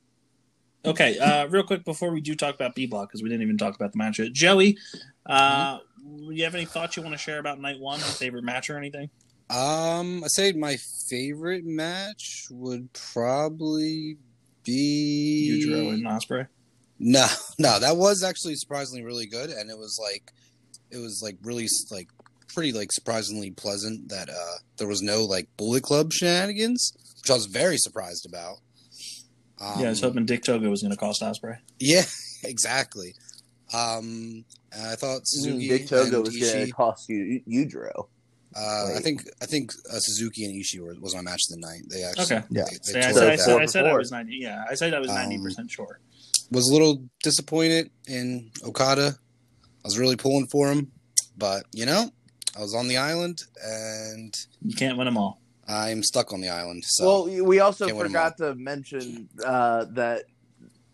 okay, uh, real quick before we do talk about B Block because we didn't even talk about the match yet. Joey, uh, Mm-hmm. you have any thoughts you want to share about night one? Favorite match or anything? Um, I say my favorite match would probably be Yujiro and Ospreay. No, no, that was actually surprisingly really good, and it was like, it was like really like pretty like surprisingly pleasant that uh there was no like Bullet Club shenanigans, which I was very surprised about. Um, yeah, I was hoping Dick Togo was going to cost Ospreay. Yeah, exactly. Um, I thought Suzuki Dick Togo and was going to cost you Yujiro. Uh, I think I think uh, Suzuki and Ishii were, was my match of the night. They actually, Okay. Yeah. they, See, they I, said, I, said. I said I was ninety. Yeah, I said I was Um, ninety percent sure. was a little disappointed in Okada. I was really pulling for him, but you know, I was on the island and You can't win them all. I'm stuck on the island. So well, we also Can't win 'em forgot to mention uh, that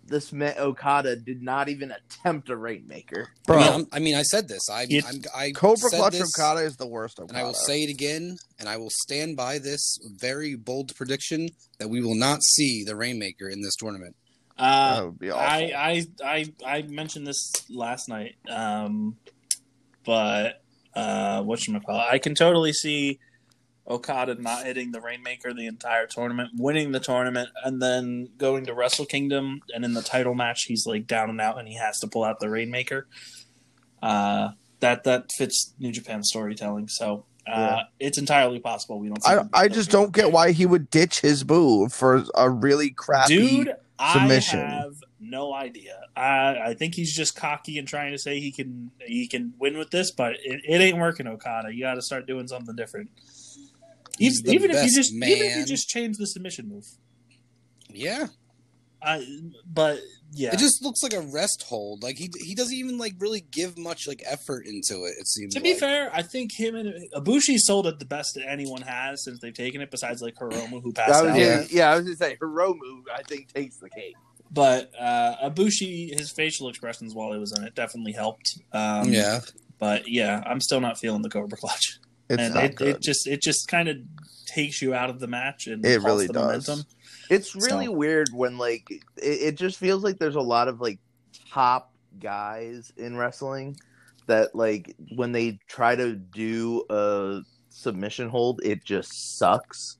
this met Okada did not even attempt a rainmaker. I bro. mean, I'm- I mean, I said this. I, You- I'm, I Cobra said Clutch this, Okada is the worst Okada. and I will say it again, and I will stand by this very bold prediction that we will not see the Rainmaker in this tournament. Uh, that would be awful. I, I I I mentioned this last night, um, but uh, what should I call? I can totally see Okada not hitting the Rainmaker the entire tournament, winning the tournament, and then going to Wrestle Kingdom, and in the title match, he's like down and out, and he has to pull out the Rainmaker. Uh, that that fits New Japan storytelling, so uh, Yeah. it's entirely possible we don't. See I, I just don't get why he would ditch his move for a really crappy. Dude, submission. I have no idea. I I think he's just cocky and trying to say he can he can win with this, but it, it ain't working, Okada. You got to start doing something different. He's Even, the even if you best just even if you just change the submission move, Yeah, I but yeah, it just looks like a rest hold. Like he he doesn't even like really give much like effort into it. It seems to be like. fair, I think him and Ibushi sold it the best that anyone has since they've taken it, besides like Hiromu who passed was out. Yeah. yeah. I was going to say Hiromu. I think takes the cake. But uh, Ibushi, his facial expressions while he was in it definitely helped. Um, yeah, but yeah, I'm still not feeling the Cobra Clutch. It's and not it, good. it just it just kind of takes you out of the match and It really the does. momentum. It's really So- weird when like it, it just feels like there's a lot of like top guys in wrestling that like when they try to do a submission hold, it just sucks.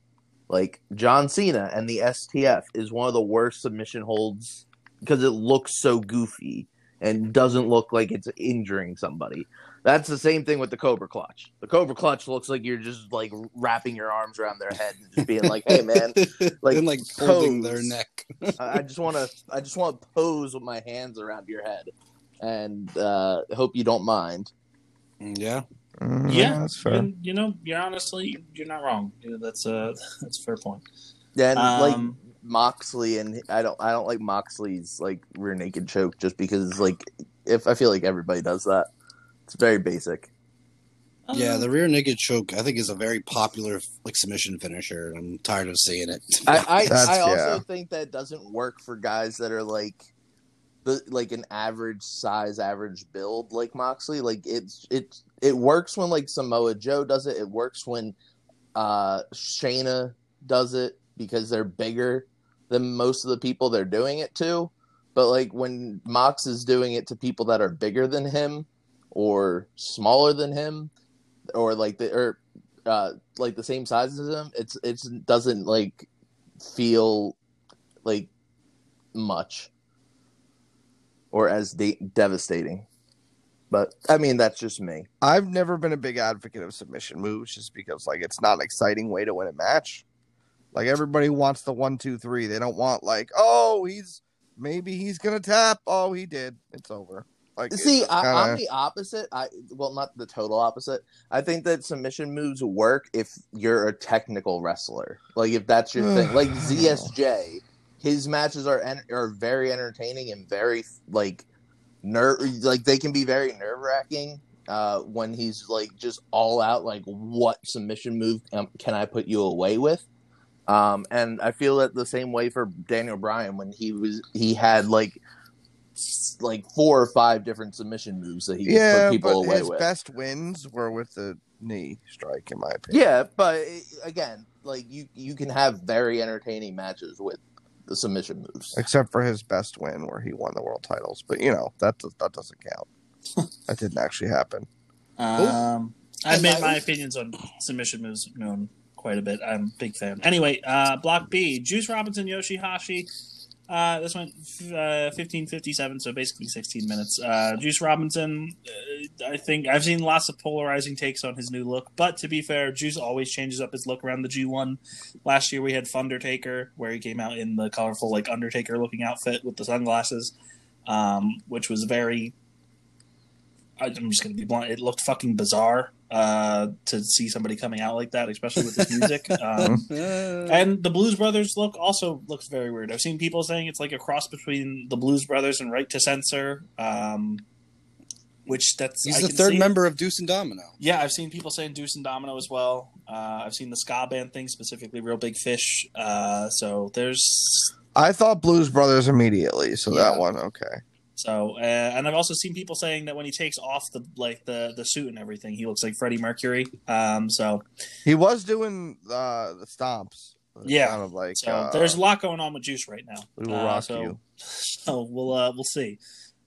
Like John Cena and the STF is one of the worst submission holds because it looks so goofy and doesn't look like it's injuring somebody. That's the same thing with the Cobra Clutch. The Cobra Clutch looks like you're just like wrapping your arms around their head and just being like, "Hey, man, like, and like holding pose. their neck. I I just want to I just want to pose with my hands around your head, and uh, hope you don't mind." yeah, Mm, Yeah, that's fair. You, you know, you're honestly you're not wrong. Yeah, that's a that's a fair point. Yeah, like Um, Moxley and I don't I don't like Moxley's like rear naked choke just because like if I feel like everybody does that. It's very basic. yeah. um, The rear naked choke, I think, is a very popular like submission finisher. I'm tired of seeing it. I I, I also yeah. think that doesn't work for guys that are like the like an average size, average build like Moxley. Like it's it it works when like Samoa Joe does it. It works when uh Shayna does it because they're bigger than most of the people they're doing it to. But like when Mox is doing it to people that are bigger than him or smaller than him or like the or uh like the same size as him, it's it's doesn't like feel like much or as de- devastating. But I mean, that's just me. I've never been a big advocate of submission moves just because like it's not an exciting way to win a match. Like everybody wants the one, two, three. They don't want like, oh, he's maybe he's gonna tap. Oh, he did. It's over. Like See, I, I'm the opposite. I well, not the total opposite. I think that submission moves work if you're a technical wrestler. Like if that's your thing. Like ZSJ, his matches are en- are very entertaining and very like nerve. Like they can be very nerve wracking. Uh, when he's like just all out, like what submission move um, can I put you away with? Um, and I feel that the same way for Daniel Bryan when he was he had like like four or five different submission moves that he could yeah, put people but away his with. best wins were with the knee strike, in my opinion. Yeah, but again, like you you can have very entertaining matches with the submission moves. except for his best win where he won the world titles. But you know that that doesn't count. that didn't actually happen. Um, I've made my opinions on submission moves known quite a bit. I'm a big fan. Anyway, uh, Block B, Juice Robinson, Yoshihashi. Uh, this went uh, 1557, so basically 16 minutes. Uh, Juice Robinson, uh, I think I've seen lots of polarizing takes on his new look, but to be fair, Juice always changes up his look around the G1. Last year we had Thundertaker, where he came out in the colorful, like Undertaker looking outfit with the sunglasses, um, which was very I'm just gonna be blunt. It looked fucking bizarre uh, to see somebody coming out like that, especially with his music. Um, and the Blues Brothers look also looks very weird. I've seen people saying it's like a cross between the Blues Brothers and Right to Censor, um, which that's He's I the third see. member of Deuce and Domino. Yeah, I've seen people saying Deuce and Domino as well. Uh, I've seen the ska band thing, specifically Real Big Fish. Uh, so there's I thought Blues Brothers immediately, so Yeah. that one okay. So, uh, and I've also seen people saying that when he takes off the like the the suit and everything, he looks like Freddie Mercury. Um, so He was doing uh, the stomps. Yeah. sounded like so uh, there's a lot going on with Juice right now. we will Uh, rock so, you. So we'll uh, we'll see.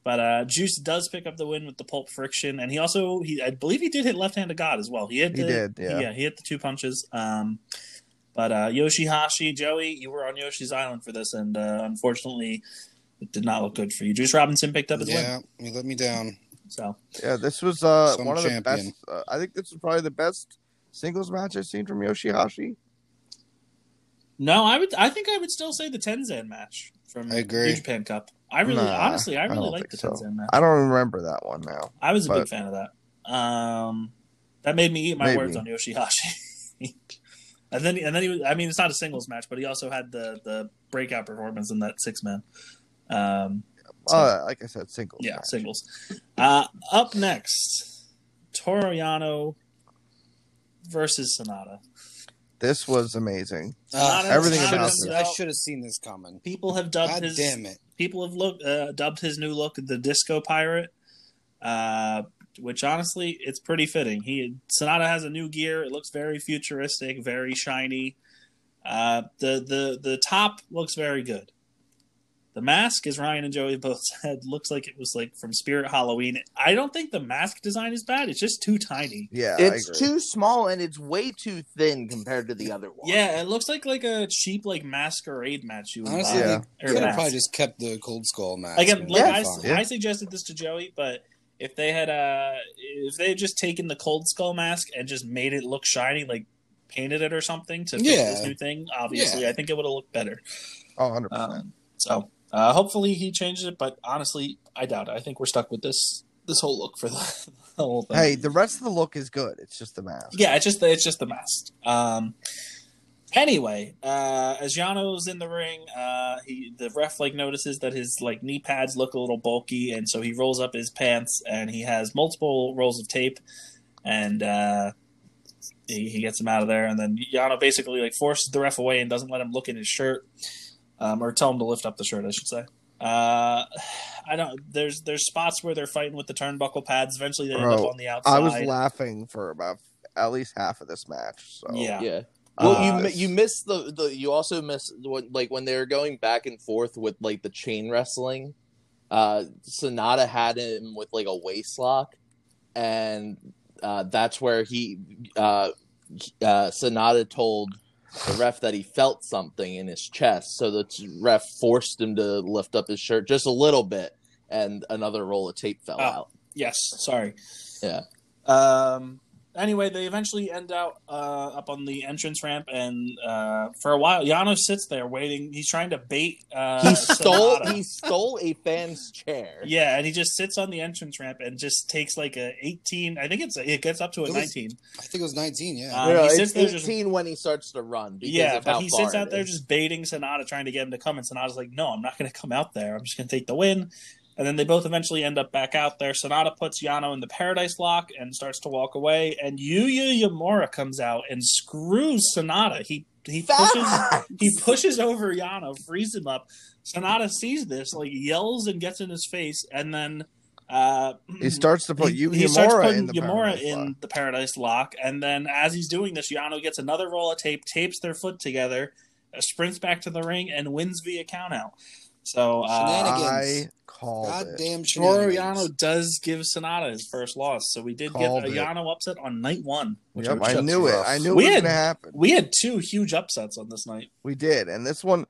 But uh, Juice does pick up the win with the pulp friction, and he also he I believe he did hit left hand of God as well. He hit He the, did, yeah. he hit the two punches. Um, but uh, Yoshihashi, Joey, you were on Yoshi's Island for this, and uh, unfortunately, it did not look good for you. Juice Robinson picked up his win. Yeah, you let me down. So Yeah, this was uh, one of the best. Uh, I think this was probably the best singles match I've seen from Yoshihashi. No, I would. I think I would still say the Tenzan match from I agree. New Japan Cup. I really, Nah, honestly, I I really don't like the so. Tenzan match. I don't remember that one now. I was a big fan of that. Um, that made me eat my Maybe. words on Yoshihashi. and then, and then he was. I mean, it's not a singles match, but he also had the the breakout performance in that six man. Um, So- Uh, like I said, singles. yeah, match. singles. Uh, up next, Toru Yano versus Sanada. This was amazing. Uh, Everything I about this. I should have seen this coming. People have dubbed God his damn it! people have looked uh, dubbed his new look the disco pirate uh, which honestly it's pretty fitting he sanada has a new gear it looks very futuristic very shiny uh, the the the top looks very good the mask as ryan and joey both said looks like it was like from spirit halloween i don't think the mask design is bad it's just too tiny Yeah, It's too small and it's way too thin compared to the other one. yeah it looks like like a cheap like masquerade match you would Honestly, buy. Yeah. Or could have probably just kept the cold skull mask. Again, like it'd I. Yeah. I suggested this to Joey, but if they had uh if they had just taken the cold skull mask and just made it look shiny, like painted it or something to fit Yeah. this new thing, obviously, I think it would have looked better. Oh, 100 percent. Um, so uh, hopefully he changes it, but honestly, I doubt it. I think we're stuck with this this whole look for the, the whole thing. Hey, the rest of the look is good. It's just the mask. Yeah, it's just the, it's just the mask. Um, anyway, uh, as Yano's in the ring, uh, he the ref like notices that his like knee pads look a little bulky, and so he rolls up his pants, and he has multiple rolls of tape, and uh, he, he gets him out of there, and then Yano basically like forces the ref away and doesn't let him look in his shirt, um, or tell him to lift up the shirt, I should say. Uh, I don't. There's there's spots where they're fighting with the turnbuckle pads. Eventually, they end up on the outside. I was laughing for about at least half of this match. So Yeah. Yeah. Well, Uh, you mi- you missed the, the you also miss when like when they were going back and forth with like the chain wrestling. Uh, Sanada had him with like a waist lock, and uh, that's where he uh, uh, Sanada told the ref that he felt something in his chest, so the ref forced him to lift up his shirt just a little bit, and another roll of tape fell Oh. out. Yes, sorry. Yeah. Um. Anyway, they eventually end out uh, up on the entrance ramp, and uh, for a while, Yano sits there waiting. He's trying to bait. Uh, He stole Sanada. he stole a fan's chair. Yeah, and he just sits on the entrance ramp and just takes like a 18. I think it's it gets up to a was- 19. I think it was 19. Yeah. No, no, he it's sits there just- when he starts to run. Because Yeah, of but how he far sits out it there is. just baiting Sanada, trying to get him to come, and Sanada's like, "No, I'm not going to come out there. I'm just going to take the win." And then they both eventually end up back out there. Sanada puts Yano in the Paradise Lock and starts to walk away. And Yuya Uemura comes out and screws Sanada. He he pushes he pushes over Yano, frees him up. Sanada sees this, like yells and gets in his face, and then uh, He starts to put he, Yu he starts Uemura putting in the Uemura Paradise in Lock. the Paradise Lock, and then as he's doing this, Yano gets another roll of tape, tapes their foot together, uh, sprints back to the ring, and wins via countout. So uh, Shenanigans. I called it. Goddamn Toru shenanigans. Does give Sanada his first loss, so we did Called get a it. Yano upset on night one. Which Yep, I knew it. rough. I knew it was had gonna happen. we had two huge upsets on this night. We did, and this one,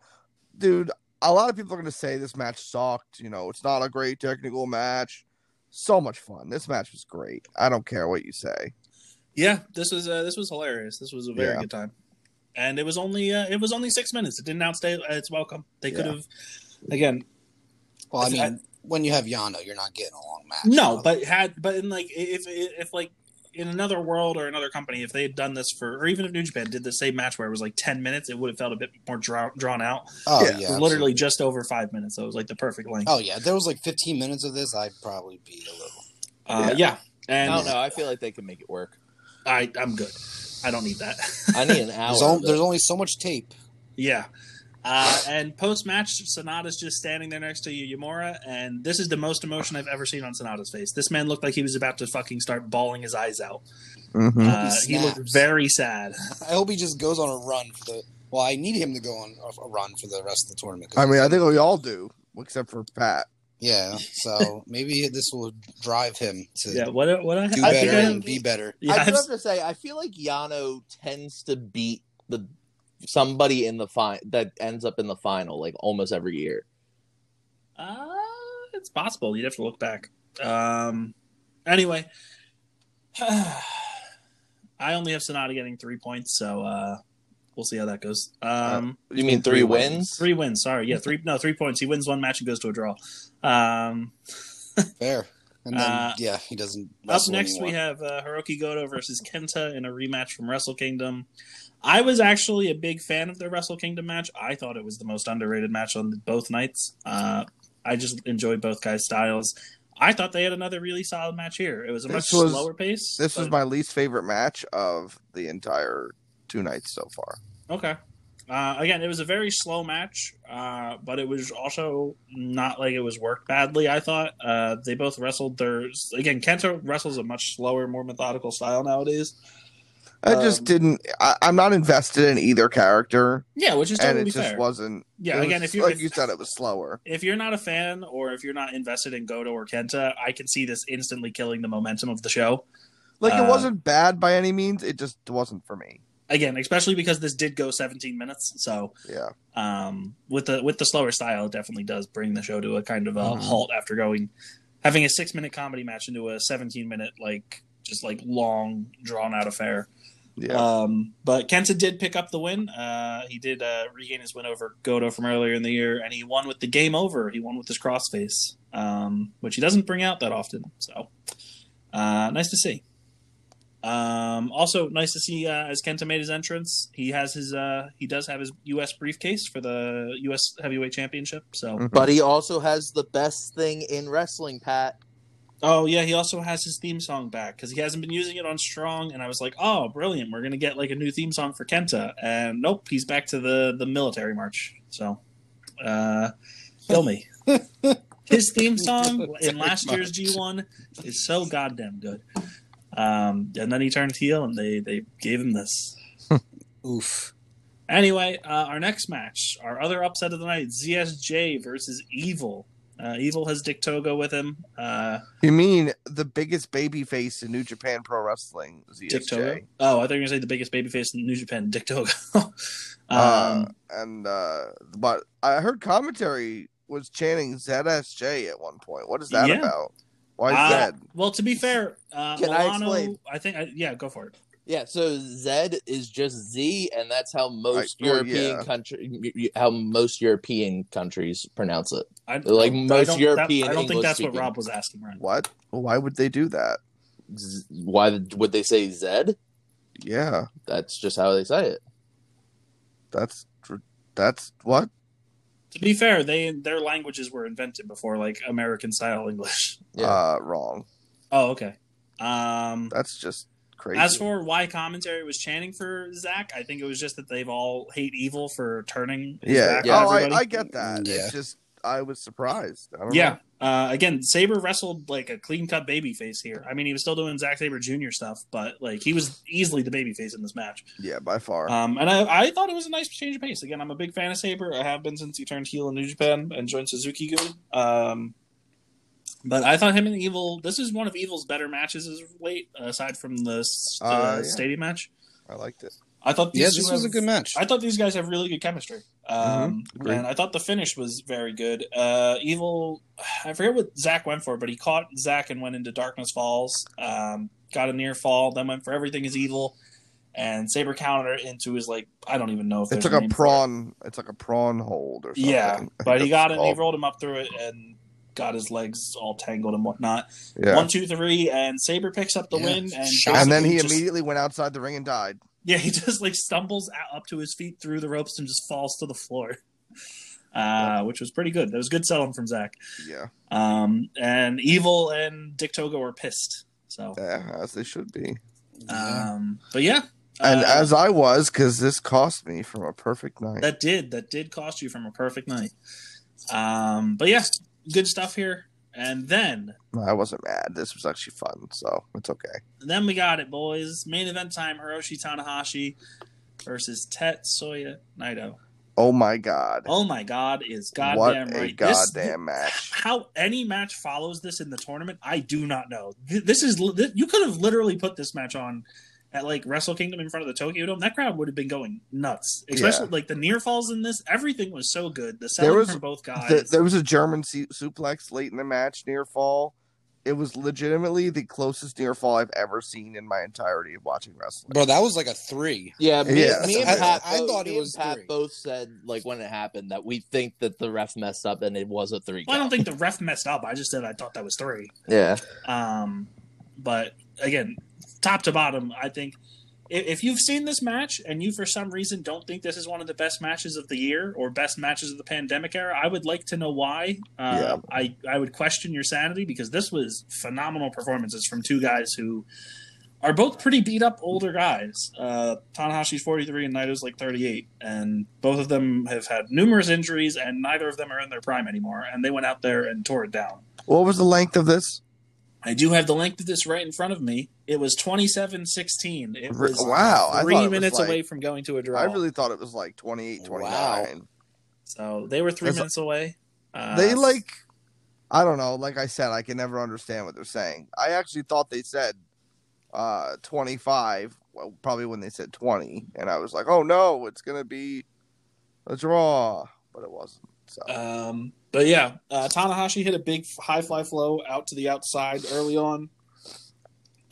dude. A lot of people are gonna say this match sucked. You know, it's not a great technical match. So much fun. This match was great. I don't care what you say. Yeah, this was uh, this was hilarious. This was a very Yeah. good time, and it was only uh, it was only six minutes. It didn't outstay its welcome. They could Yeah. have again Well, I mean, I- when you have Yano, you're not getting a long match. no, So- but had but in like if if like in another world or another company, if they had done this for or even if New Japan did the same match where it was like ten minutes, it would have felt a bit more draw, drawn out. oh yeah, yeah, it was literally just over five minutes, so it was like the perfect length. Oh yeah, if there was like 15 minutes of this, I'd probably be a little. uh, yeah. I and don't know. I feel like they can make it work. I I'm good. I don't need that. I need an hour. There's, al- there's only so much tape. Yeah. Uh, and post match, Sanada's just standing there next to Uemura, and this is the most emotion I've ever seen on Sanada's face. This man looked like he was about to fucking start bawling his eyes out. Mhm. Uh, he looked very sad. I hope he just goes on a run for the. Well, I need him to go on a- a run for the rest of the tournament. I mean, I think we all do, except for Pat. Yeah, so maybe this will drive him to Yeah. What? What? I, do I better think I- and be better. Yeah, I do have to say, I feel like Yano tends to beat the somebody in the final that ends up in the final like almost every year. Uh, it's possible. You'd have to look back. Um. Anyway, I only have Sanada getting three points, so uh, we'll see how that goes. Um. You mean three wins? Three wins. Sorry, yeah, three. No, three points. He wins one match and goes to a draw. Um, Fair. And then Uh, yeah, he doesn't. up next, anymore. we have uh, Hiroki Goto versus Kenta in a rematch from Wrestle Kingdom. I was actually a big fan of the Wrestle Kingdom match. I thought it was the most underrated match on both nights. Uh, I just enjoyed both guys' styles. I thought they had another really solid match here. It was a much was- slower pace. This was my least favorite match of the entire two nights so far. Okay. Uh, again, it was a very slow match, uh, but it was also not like it was worked badly. I thought uh, they both wrestled their again. Kenta wrestles a much slower, more methodical style nowadays. I just Um, didn't. I, I'm not invested in either character, Yeah, which is and totally it just fair. wasn't. yeah, it again, if you're like if, you said, it was slower. if you're not a fan or if you're not invested in Goto or Kenta, I can see this instantly killing the momentum of the show. Like Uh, it wasn't bad by any means. It just wasn't for me. Again, especially because this did go 17 minutes, so Yeah. um, with the with the slower style, it definitely does bring the show to a kind of a Mhm. halt after going having a six minute comedy match into a 17 minute like just like long drawn out affair. Yeah. Um, but Kenta did pick up the win. Uh, he did uh, regain his win over Goto from earlier in the year, and he won with the game over. He won with his crossface, um, which he doesn't bring out that often. So uh, nice to see. Um, also nice to see uh, as Kenta made his entrance. He has his uh, he does have his U.S. briefcase for the U.S. Heavyweight Championship. So. But he also has the best thing in wrestling, Pat. Oh yeah, he also has his theme song back because he hasn't been using it on Strong, and I was like, oh, brilliant, we're gonna get like a new theme song for Kenta, and nope, he's back to the the military march. So, uh, kill me. his theme song in last year's G one is so goddamn good. Um, and then he turned heel, and they they gave him this. Oof. Anyway, uh, our next match, our other upset of the night, ZSJ versus Evil. Uh, Evil has Dick Togo with him. Uh, You mean the biggest baby face in New Japan Pro Wrestling, Dick Togo. ZSJ? Oh, I thought you were gonna say the biggest babyface in New Japan, Dick Togo. um, uh, and uh, but I heard commentary was chanting ZSJ at one point. What is that Yeah. about? Why Uh, Zed? Well, to be fair, uh, Can I explain? I think, I, yeah, go for it. Yeah, so Z is just Z, and that's how most I- European yeah. country, how most European countries pronounce it. I, Like I most don't- European That, I don't think that's what English-speaking. Rob was asking, right? What? Why would they do that? Z- why would they say Z? Yeah, That's just how they say it. that's that's what. To be fair, they their languages were invented before like American style English. Yeah. Uh, wrong. Oh, okay. Um, That's just crazy. as for why commentary was chanting for Zack, I think it was just that they've all hate evil for turning. yeah, back Yeah, oh. I, I get that. Yeah. It's just I was surprised. I don't Yeah. know. Uh, again, Sabre wrestled like a clean cut baby face here. I mean, he was still doing Zack Sabre Jr. stuff, but like he was easily the baby face in this match. yeah, by far. Um, and I, I thought it was a nice change of pace. Again, I'm a big fan of Sabre. I have been since he turned heel in New Japan and joined Suzuki Gun. Um, but I thought him and Evil. This is one of Evil's better matches as of late, aside from the uh, Uh, yeah. stadium match. I liked it. I thought these Yeah, two this was a good match. I thought these guys have really good chemistry. Um, agreed. and I thought the finish was very good. Uh, Evil, I forget what Zack went for, but he caught Zack and went into Darkness Falls, um, got a near fall, then went for Everything is Evil, and Sabre countered into his, like, I don't even know if It's there's like a name for it. prawn. It's like a prawn hold or something. Yeah, but he got it and he rolled him up through it and got his legs all tangled and whatnot. Yeah, One, two, three, and Sabre picks up the Yeah. win. And, and then he just- immediately went outside the ring and died. Yeah, he just like stumbles out, up to his feet through the ropes and just falls to the floor, uh, which was pretty good. That was good selling from Zack. Yeah, Um, and Evil and Dick Togo were pissed. So, yeah, as they should be. Um, but yeah, And uh, as I was, because this cost me from a perfect night. that did that did cost you from a perfect night. Um, but yeah, good stuff here. And then I wasn't mad. This was actually fun, so it's okay. then we got it, boys. Main event time: Hiroshi Tanahashi versus Tetsuya Naito. Oh my god! Oh my god, is what goddamn a right. This- goddamn match! how any match follows this in the tournament, I do not know. This is you could have literally put this match on at like Wrestle Kingdom in front of the Tokyo Dome. That crowd would have been going nuts. Especially like the near falls in this. Everything was so good. The selling was- from both guys. Th- there was a German su- suplex late in the match near fall. It was legitimately the closest near fall I've ever seen in my entirety of watching wrestling. Bro, that was like a three. Yeah, me, Yeah. me and Pat, I both, thought it me and was Pat three. both said like when it happened that we think that the ref messed up and it was a three. well, I don't think the ref messed up. I just said I thought that was three. Yeah, Um, but again, top to bottom, I think if, if you've seen this match and you for some reason don't think this is one of the best matches of the year or best matches of the pandemic era, I would like to know why. Uh, Yeah. I I would question your sanity because this was phenomenal performances from two guys who are both pretty beat up older guys. Uh, Tanahashi's 43 and Naito's like 38, and both of them have had numerous injuries, and neither of them are in their prime anymore. And they went out there and tore it down. What was the length of this? I do have the length of this right in front of me. It was 27-16. It was wow, three was minutes like- away from going to a draw. I really thought it was like 28, 29. so they were three That's- minutes away. Uh, they like, I don't know. Like I said, I can never understand what they're saying. I actually thought they said uh 25, well, probably when they said 20, and I was like, oh no, it's gonna be a draw, but it wasn't. So Um, but yeah, uh, Tanahashi hit a big high fly flow out to the outside early on.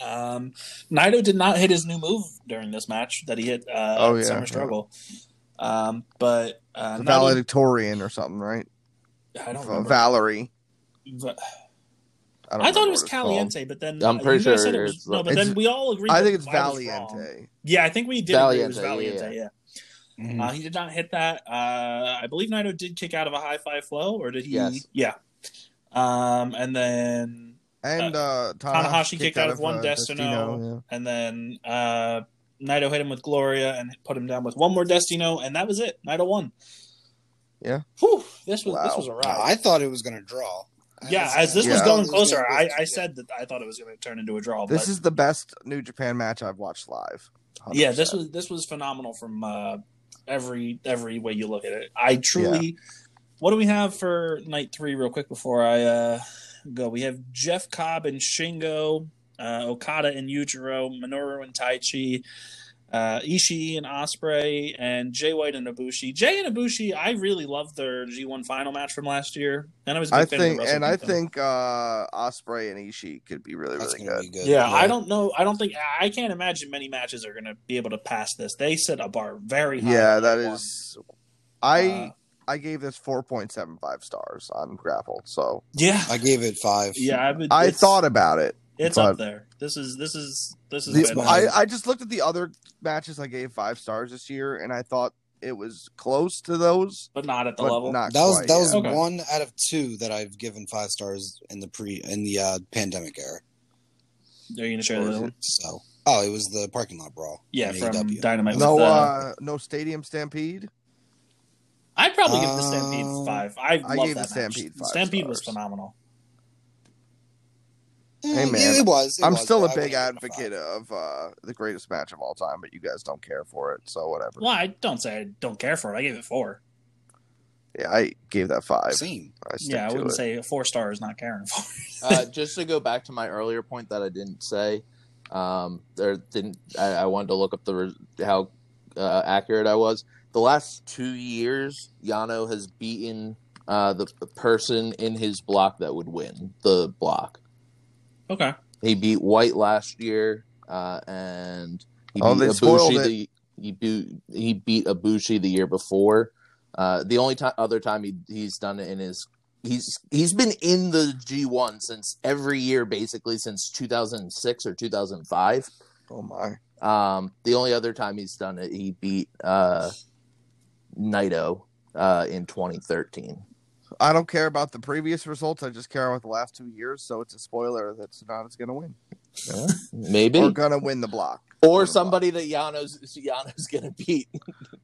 Um, Naito did not hit his new move during this match that he hit uh, Oh, yeah, Summer yeah. Struggle. Um, but uh, the Naito- valedictorian or something, right? I don't Uh. Valerie. Va- I, don't I thought it was what it's called. Caliente, but then I'm uh, pretty sure said it was, no. But then we all agreed. I that think it's I was wrong. Valiente. Yeah, I think we did agree it was Valiente, Valiente. yeah. Yeah, Mhm. Uh, he did not hit that. Uh, I believe Naito did kick out of a high fly flow, or did he? Yes. Yeah. Um, and then And uh, Tanahashi kicked out of one uh, Destino. and then uh, Naito hit him with Gloria and put him down with one more Destino, and that was it. Naito won. Yeah. Whew, this was this was a No, ride. I thought it was gonna draw. yeah, as this was Yeah. going It was closer, gonna- I, I said that I thought it was going to turn into a draw. This but is the best New Japan match I've watched live. 100%. yeah, this was this was phenomenal from uh, every every way you look at it. I truly. What do we have for night three, real quick before I uh, go? We have Jeff Cobb and Shingo, uh, Okada and Yujiro, Minoru and Taichi, uh, Ishii and Ospreay, and Jay White and Ibushi. Jay and Ibushi, I really loved their G1 final match from last year, and I was. A big I fan think, of the and I Wrestle think uh Ospreay and Ishii could be really, That's really good. be good. Yeah, I don't know. I don't think I can't imagine many matches are going to be able to pass this. They set a bar very high. Yeah, that is. one. I Uh, I gave this four point seven five stars on Grapple, so Yeah, I gave it five. yeah. I, would, I thought about it. it's up there. This is this is this is. The- I, I just looked at the other matches I gave five stars this year, and I thought it was close to those, but not at the level. not That was quite, that yeah. was Okay. one out of two that I've given five stars in the pre in the uh, pandemic era. Are you going to share the other? So oh, it was the parking lot brawl. Yeah, from AEW. Dynamite. no, with, uh, uh, no Stadium Stampede. I'd probably give the Stampede Uh, five. I, I love gave that the Stampede match. five Stampede was phenomenal. Eh, Hey, man, it was. it I'm was, still a big wouldn't give it a advocate of uh, the greatest match of all time, but you guys don't care for it, so whatever. Well, I don't say I don't care for it. I gave it four. Yeah, I gave that five. Same. I Yeah, I wouldn't it. say a four star is not caring for. uh, just to go back to my earlier point that I didn't say, um, or didn't I, I wanted to look up the res- how uh, accurate I was. The last two years, Yano has beaten uh, the the person in his block that would win the block. Okay. He beat White last year, uh, and he Oh, beat they spoiled Ibushi the he beat he beat Ibushi the year before. Uh, the only time other time he he's done it in his he's he's been in the G one since every year basically since two thousand six or two thousand five. Oh my! Um, the only other time he's done it, he beat uh, Naito uh, in twenty thirteen. I don't care about the previous results. I just care about the last two years. So it's a spoiler that Sanada's going to win. Maybe Or going to win the block. or Win the somebody that Yano's Yano's gonna beat.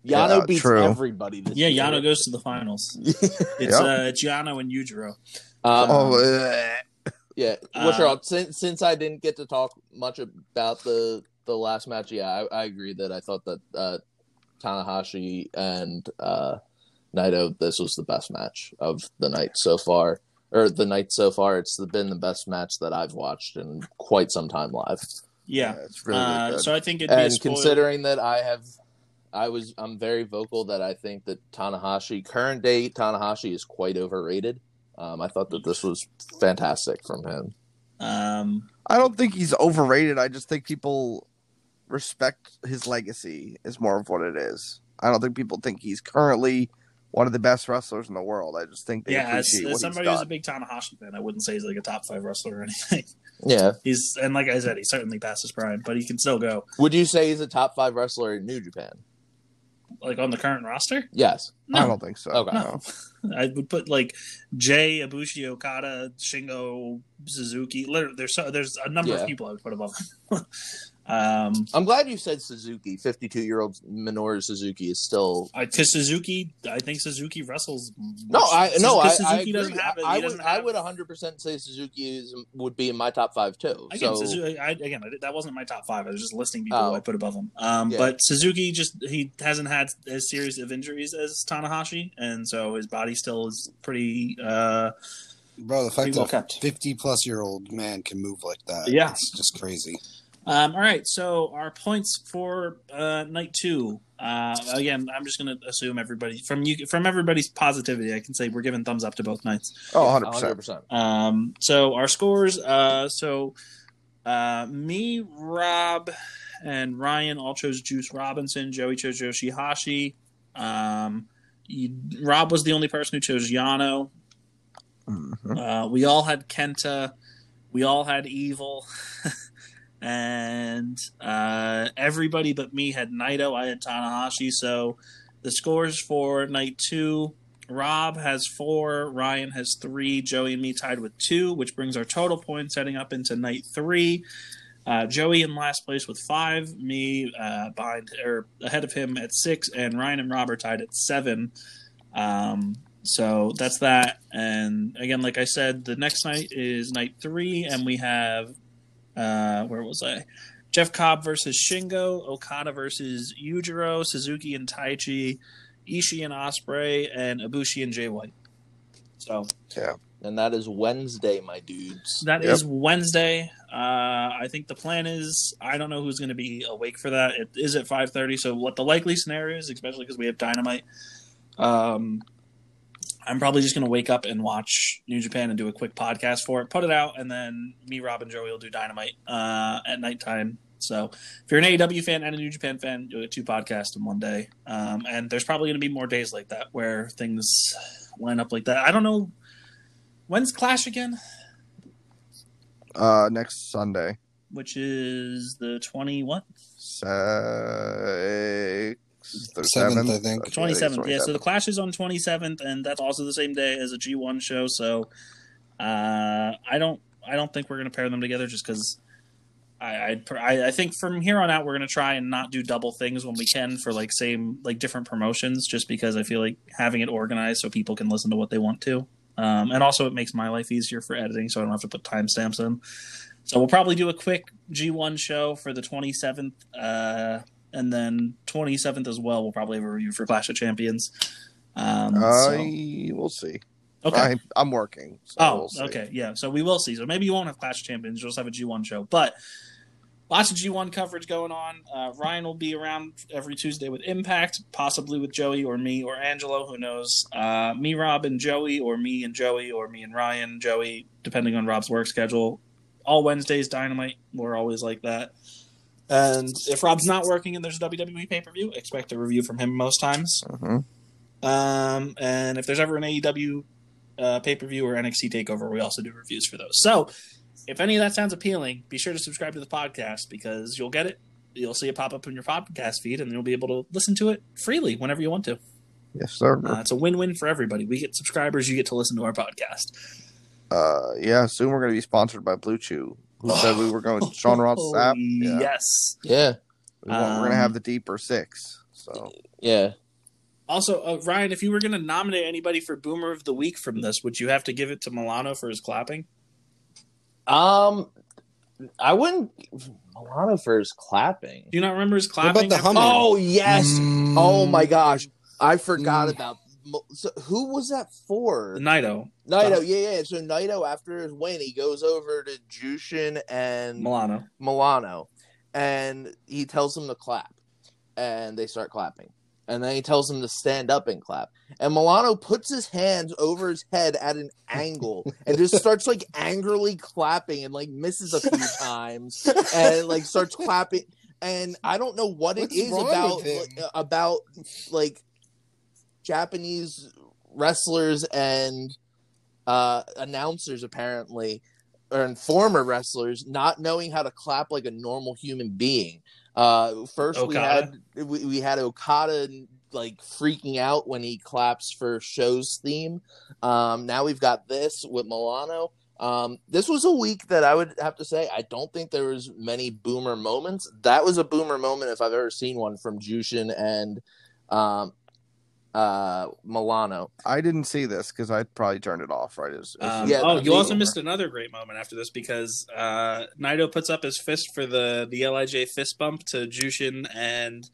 Yeah, Yano beats true. everybody. This Yeah, year. Yano goes to the finals. It's Yep. uh, it's Yano and Yujiro. Um, oh, yeah. Uh, What's your since since I didn't get to talk much about the the last match? Yeah, I, I agree that I thought that uh, Tanahashi and uh, Naito this was the best match of the night so far, or the night so far. It's been the best match that I've watched in quite some time live. Yeah. it's really, really uh, good. so I think it'd be a and considering that I have, I was I'm very vocal that I think that Tanahashi current day Tanahashi is quite overrated. Um, I thought that this was fantastic from him. um, I don't think he's overrated. I just think people respect his legacy is more of what it is. I don't think people think he's currently one of the best wrestlers in the world. I just think they yeah, as, appreciate as what somebody he's who's a big Tanahashi fan, I wouldn't say he's like a top five wrestler or anything. Yeah. He's and like I said, he's certainly past his prime, but he can still go Would you say he's a top five wrestler in New Japan? like on the current roster. Yes. I don't think so. Okay. no. I would put like Jay, Ibushi, Okada, Shingo, Suzuki. Literally, there's so, there's a number Yeah. of people I would put above. him. um, I'm glad you said Suzuki. 52 year old Minoru Suzuki is still. because Suzuki, I think Suzuki wrestles. No, I no, I, because I Suzuki agree. doesn't have it. I, I would doesn't I would 100 percent say Suzuki is, would be in my top five too. Again, so Suzuki, I, again, that wasn't my top five. I was just listing people Oh. I put above him. Um, Yeah. But Suzuki just he hasn't had as serious of injuries as Tanahashi, and so his body still is pretty. Uh, Bro, the fact that kept. 50 plus year old man can move like that. Yeah. It's just crazy. Um, all right, so our points for uh, night two. Uh, again, I'm just going to assume everybody from you from everybody's positivity. I can say we're giving thumbs up to both nights. Oh, 100%. 100%. Um, so our scores. Uh, so uh, me, Rob, and Ryan all chose Juice Robinson. Joey chose Yoshihashi. Um, you, Rob was the only person who chose Yano. Mhm. Uh, we all had Kenta. We all had Evil. and uh, everybody but me had Naito. I had Tanahashi. So the scores for night two Rob has four, Ryan has three, Joey and me tied with two, which brings our total points heading up into night three. Uh, Joey in last place with five, me uh, behind or ahead of him at six, and Ryan and Rob are tied at seven. Um, so that's that. And again, like I said, the next night is night three, and we have uh, where was I? Jeff Cobb versus Shingo, Okada versus Yujiro, Suzuki and Taichi, Ishii and Ospreay, and Ibushi and Jay White. So yeah, and that is Wednesday, my dudes. That is Yep. Wednesday. Uh, I think the plan is I don't know who's going to be awake for that. It is at five thirty. So what the likely scenario is, especially because we have Dynamite. Um, I'm probably just going to wake up and watch New Japan and do a quick podcast for it, put it out, and then me, Rob, and Joey will do Dynamite uh, at nighttime. So if you're an AEW fan and a New Japan fan, you'll get two podcasts in one day. Um, and there's probably going to be more days like that where things line up like that. I don't know. When's Clash again? Uh, next Sunday, which is the 20 what? Sixth or Seventh, seventh, I think. 27th. Yeah, so the Clash is on 27th and that's also the same day as a G1 show, so uh I don't I don't think we're going to pair them together just cuz I, I'd I I think from here on out we're going to try and not do double things when we can for like same like different promotions just because I feel like having it organized so people can listen to what they want to. Um, and also it makes my life easier for editing so I don't have to put timestamps in. So we'll probably do a quick G1 show for the 27th, uh, and then 27th as well. We'll probably have a review for Clash of Champions. Um, Uh, so- we'll see. okay. I, I'm working. So oh, we'll okay. Yeah. So we will see. So maybe you won't have Clash of Champions. You'll just have a G1 show. But lots of G1 coverage going on. Uh, Ryan will be around every Tuesday with Impact, possibly with Joey or me or Angelo. Who knows? Uh, me, Rob, and Joey, or me and Joey, or me and Ryan, Joey, depending on Rob's work schedule. All Wednesdays, Dynamite. We're always like that. And if Rob's not working and there's a WWE pay per view, expect a review from him most times. Mhm. Um, and if there's ever an AEW uh, pay per view or NXT takeover, we also do reviews for those. So if any of that sounds appealing, be sure to subscribe to the podcast because you'll get it. You'll see it pop up in your podcast feed, and you'll be able to listen to it freely whenever you want to. Yes, sir. Uh, it's a win-win for everybody. We get subscribers, you get to listen to our podcast. Uh, yeah, soon we're going to be sponsored by BlueChew, who said we were going with Sean Ross Oh, app. Yeah. Yes. Yeah, We want, we're going to Um, have the deeper six. So yeah. Also, uh, Ryan, if you were going to nominate anybody for Boomer of the Week from this, would you have to give it to Milano for his clapping? Um, I wouldn't. Milano for his clapping. Do you not remember his What clapping? about the after- humming? Oh yes. Mm. Oh my gosh, I forgot Mm. about. So who was that for? Naito, Naito, yeah, yeah. So Naito, after his win, he goes over to Jushin and Milano. Milano, and he tells them to clap, and they start clapping, and then he tells them to stand up and clap, and Milano puts his hands over his head at an angle and just starts like angrily clapping and like misses a few times and like starts clapping, and I don't know what What's it is about like, about like Japanese wrestlers and uh, announcers apparently, or and former wrestlers not knowing how to clap like a normal human being. Uh, first we had we, we had Okada like freaking out when he claps for show's theme. Um, now we've got this with Milano. Um, this was a week that I would have to say I don't think there was many boomer moments. That was a boomer moment if I've ever seen one from Jushin and um, uh, Milano. I didn't see this because I probably turned it off right as. as Um, Yeah, oh, you also the- missed another great moment after this because uh, Naito puts up his fist for the the LIJ fist bump to Jushin and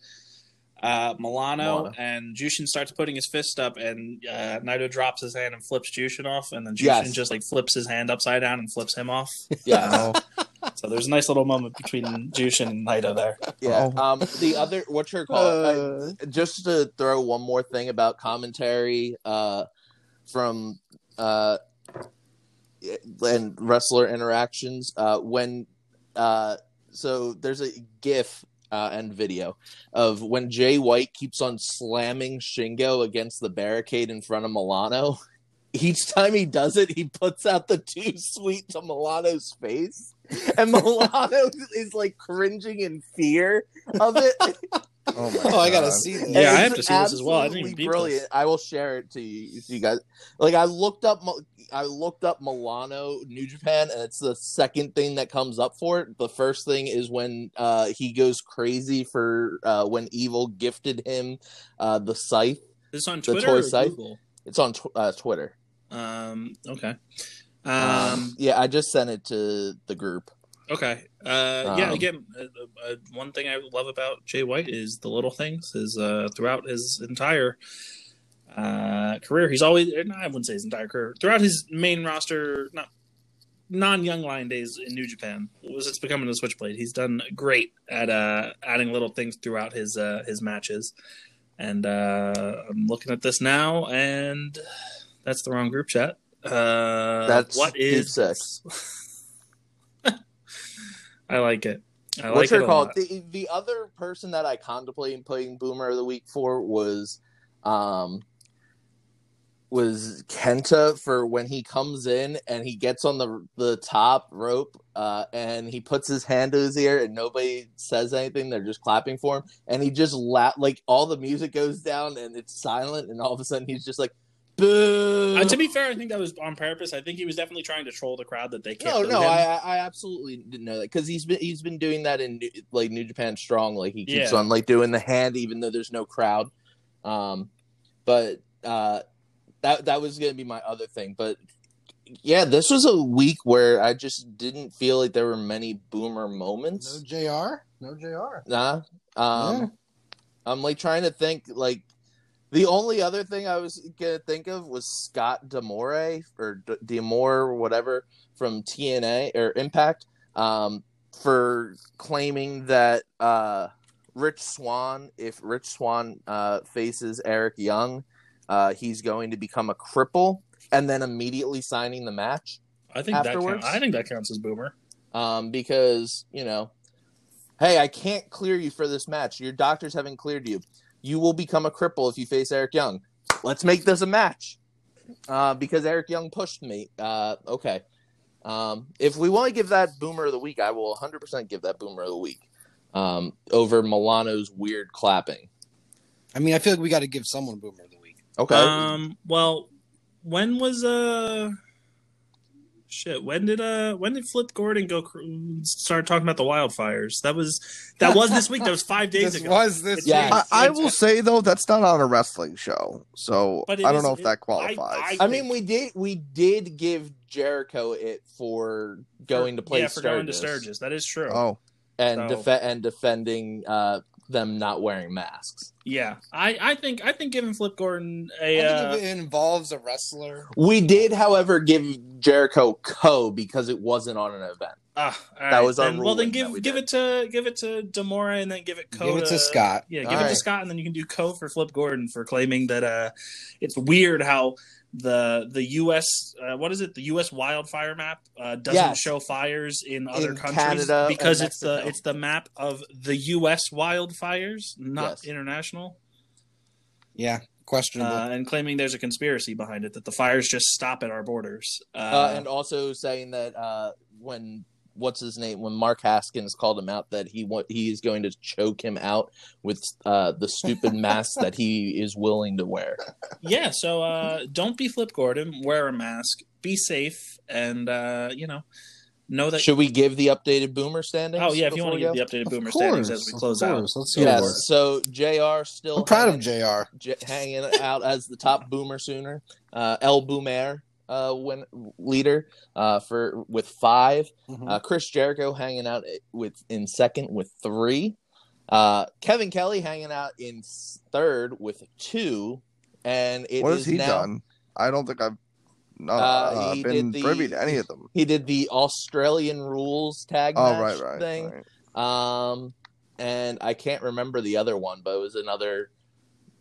uh, Milano, Milano. and Jushin starts putting his fist up, and uh, Naito drops his hand and flips Jushin off, and then Jushin Yes. just like flips his hand upside down and flips him off. Yeah, Oh, so there's a nice little moment between Jushin and Naito there. yeah. Um, the other what's your call? uh, just to throw one more thing about commentary uh, from uh, and wrestler interactions uh, when uh, so there's a gif uh, and video of when Jay White keeps on slamming Shingo against the barricade in front of Milano. Each time he does it, he puts out the too sweet to Milano's face, and Milano is like cringing in fear of it. oh, my Oh, I gotta God. see that. Yeah, I have to see this as well. I didn't even brilliant. this. I will share it to you, so you guys. Like I looked up, I looked up Milano New Japan, and it's the second thing that comes up for it. The first thing is when uh, he goes crazy for uh, when Evil gifted him uh, the scythe. This on The Twitter toy or site? Google? It's on tw- uh, Twitter. Um, okay. Um, Um, yeah, I just sent it to the group. Okay. Uh, yeah. Um, Again, uh, uh, one thing I love about Jay White is the little things. Is uh, throughout his entire uh, career. He's always, no, I wouldn't say his entire career, throughout his main roster, not non young lion days in New Japan, was it's becoming a switchblade. He's done great at uh, adding little things throughout his uh, his matches. And uh, I'm looking at this now, and that's the wrong group chat. Uh, That's what is Deep is Six. I like it. I like What's it her a called? The the other person that I contemplated putting Boomer of the Week for was um was Kenta for when he comes in and he gets on the the top rope uh and he puts his hand to his ear and nobody says anything they're just clapping for him and he just la- like all the music goes down and it's silent and all of a sudden he's just like boo Uh, to be fair, I think that was on purpose. I think he was definitely trying to troll the crowd that they can't. no, no, him. I I absolutely didn't know that because he's been he's been doing that in New- like New Japan Strong, like he keeps Yeah. on like doing the hand even though there's no crowd. Um, but uh, that that was gonna be my other thing. But yeah, this was a week where I just didn't feel like there were many boomer moments. No. Jr. No Jr. Nah, um, Yeah. I'm like trying to think like. The only other thing I was gonna think of was Scott D'Amore or D'Amore or whatever from TNA or Impact um, for claiming that uh, Rich Swann, if Rich Swann uh, faces Eric Young, uh, he's going to become a cripple, and then immediately signing the match I think afterwards. that counts. I think that counts as boomer. um, because you know, hey, I can't clear you for this match. Your doctors haven't cleared you. You will become a cripple if you face Eric Young. Let's make this a match. Uh, because Eric Young pushed me. Uh, okay. Um, if we want to give that Boomer of the Week, I will 100% give that Boomer of the Week um, over Milano's weird clapping. I mean, I feel like we got to give someone Boomer of the Week. Okay. Um. Well, when was uh? Shit. When did uh? When did Flip Gordon go cr- start talking about the wildfires? That was that was this week. That was five days this ago. was this. Yeah. I, I will say though that's not on a wrestling show, so But I don't is- know if it- that I- qualifies. I mean, we did we did give Jericho it for going to play yeah, for going to Sturgis. Sturgis. That is true. oh, and So- defe- and defending uh, them not wearing masks. Yeah, I, I think I think giving Flip Gordon a I uh, if it involves a wrestler. We did, however, give Jericho Co because it wasn't on an event. ah, all that was our then, well then give give did. it to give it to D'Amore and then give it Co Give it to Scott. Yeah, give All it to. Scott and then you can do Co for Flip Gordon for claiming that uh it's weird how the the U.S. Uh, what is it? The U.S. wildfire map uh, doesn't Yes. show fires in other In countries Canada because it's the it's the map of the U.S. wildfires, not Yes. international. Yeah, questionable. Uh, and claiming there's a conspiracy behind it that the fires just stop at our borders. Uh, Uh, and also saying that uh, when what's his name when Mark Haskins called him out that he wa- he is going to choke him out with uh, the stupid mask that he is willing to wear. yeah, so uh, don't be Flip Gordon. Wear a mask. Be safe, and uh, you know, know that. Should we give the updated Boomer standings? oh yeah, if you want to we give the updated Boomer course, standings as we close out. Let's go Yes. So Jr. still I'm proud of Jr. J- hanging out as the top boomer sooner. Uh, El Boomer uh, win leader uh, for with five. Mhm. Uh, Chris Jericho hanging out with in second with three. Uh, Kevin Kelly hanging out in third with two. And it what is has he now, done? I don't think I've uh, Uh, been the- privy to any of them. He did the Australian rules tag Oh, match right, right, thing. right. Um, and I can't remember the other one, but it was another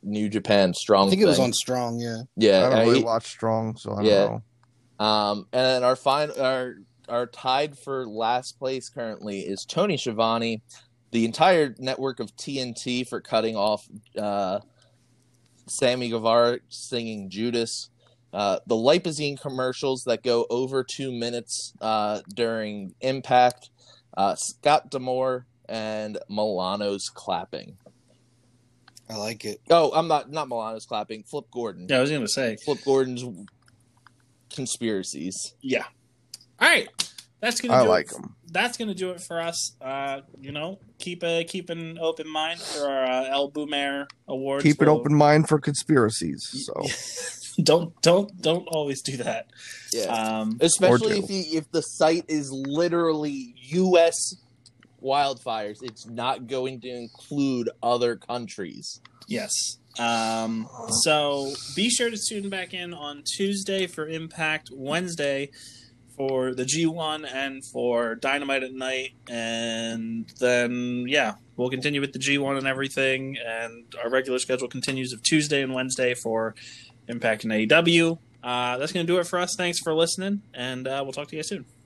New Japan strong. I think it was thing. on Strong. Yeah. Yeah, I don't really he- watch Strong, so I don't Yeah. know. Um, and then our fine our our tied for last place currently is Tony Schiavone, the entire network of TNT for cutting off uh, Sammy Guevara singing Judas, uh, the Lipozene commercials that go over two minutes uh, during Impact, uh, Scott D'Amore and Milano's clapping. I like it. Oh, I'm not not Milano's clapping. Flip Gordon. Yeah, I was going to say. Flip Gordon's conspiracies. Yeah. All right. That's gonna. I do like it. them. That's gonna do it for us. Uh, you know, keep a keep an open mind for our uh, El Boomer awards. Keep an We'll- open mind for conspiracies. So don't don't don't always do that. Yeah. Um, Especially if you, if the site is literally U.S. wildfires, it's not going to include other countries. yes. Um, so be sure to tune back in on Tuesday for Impact, Wednesday for the G1 and for Dynamite at night. And then, yeah, we'll continue with the G1 and everything. And our regular schedule continues of Tuesday and Wednesday for Impact and AEW. Uh, that's going to do it for us. Thanks for listening, and uh, we'll talk to you guys soon.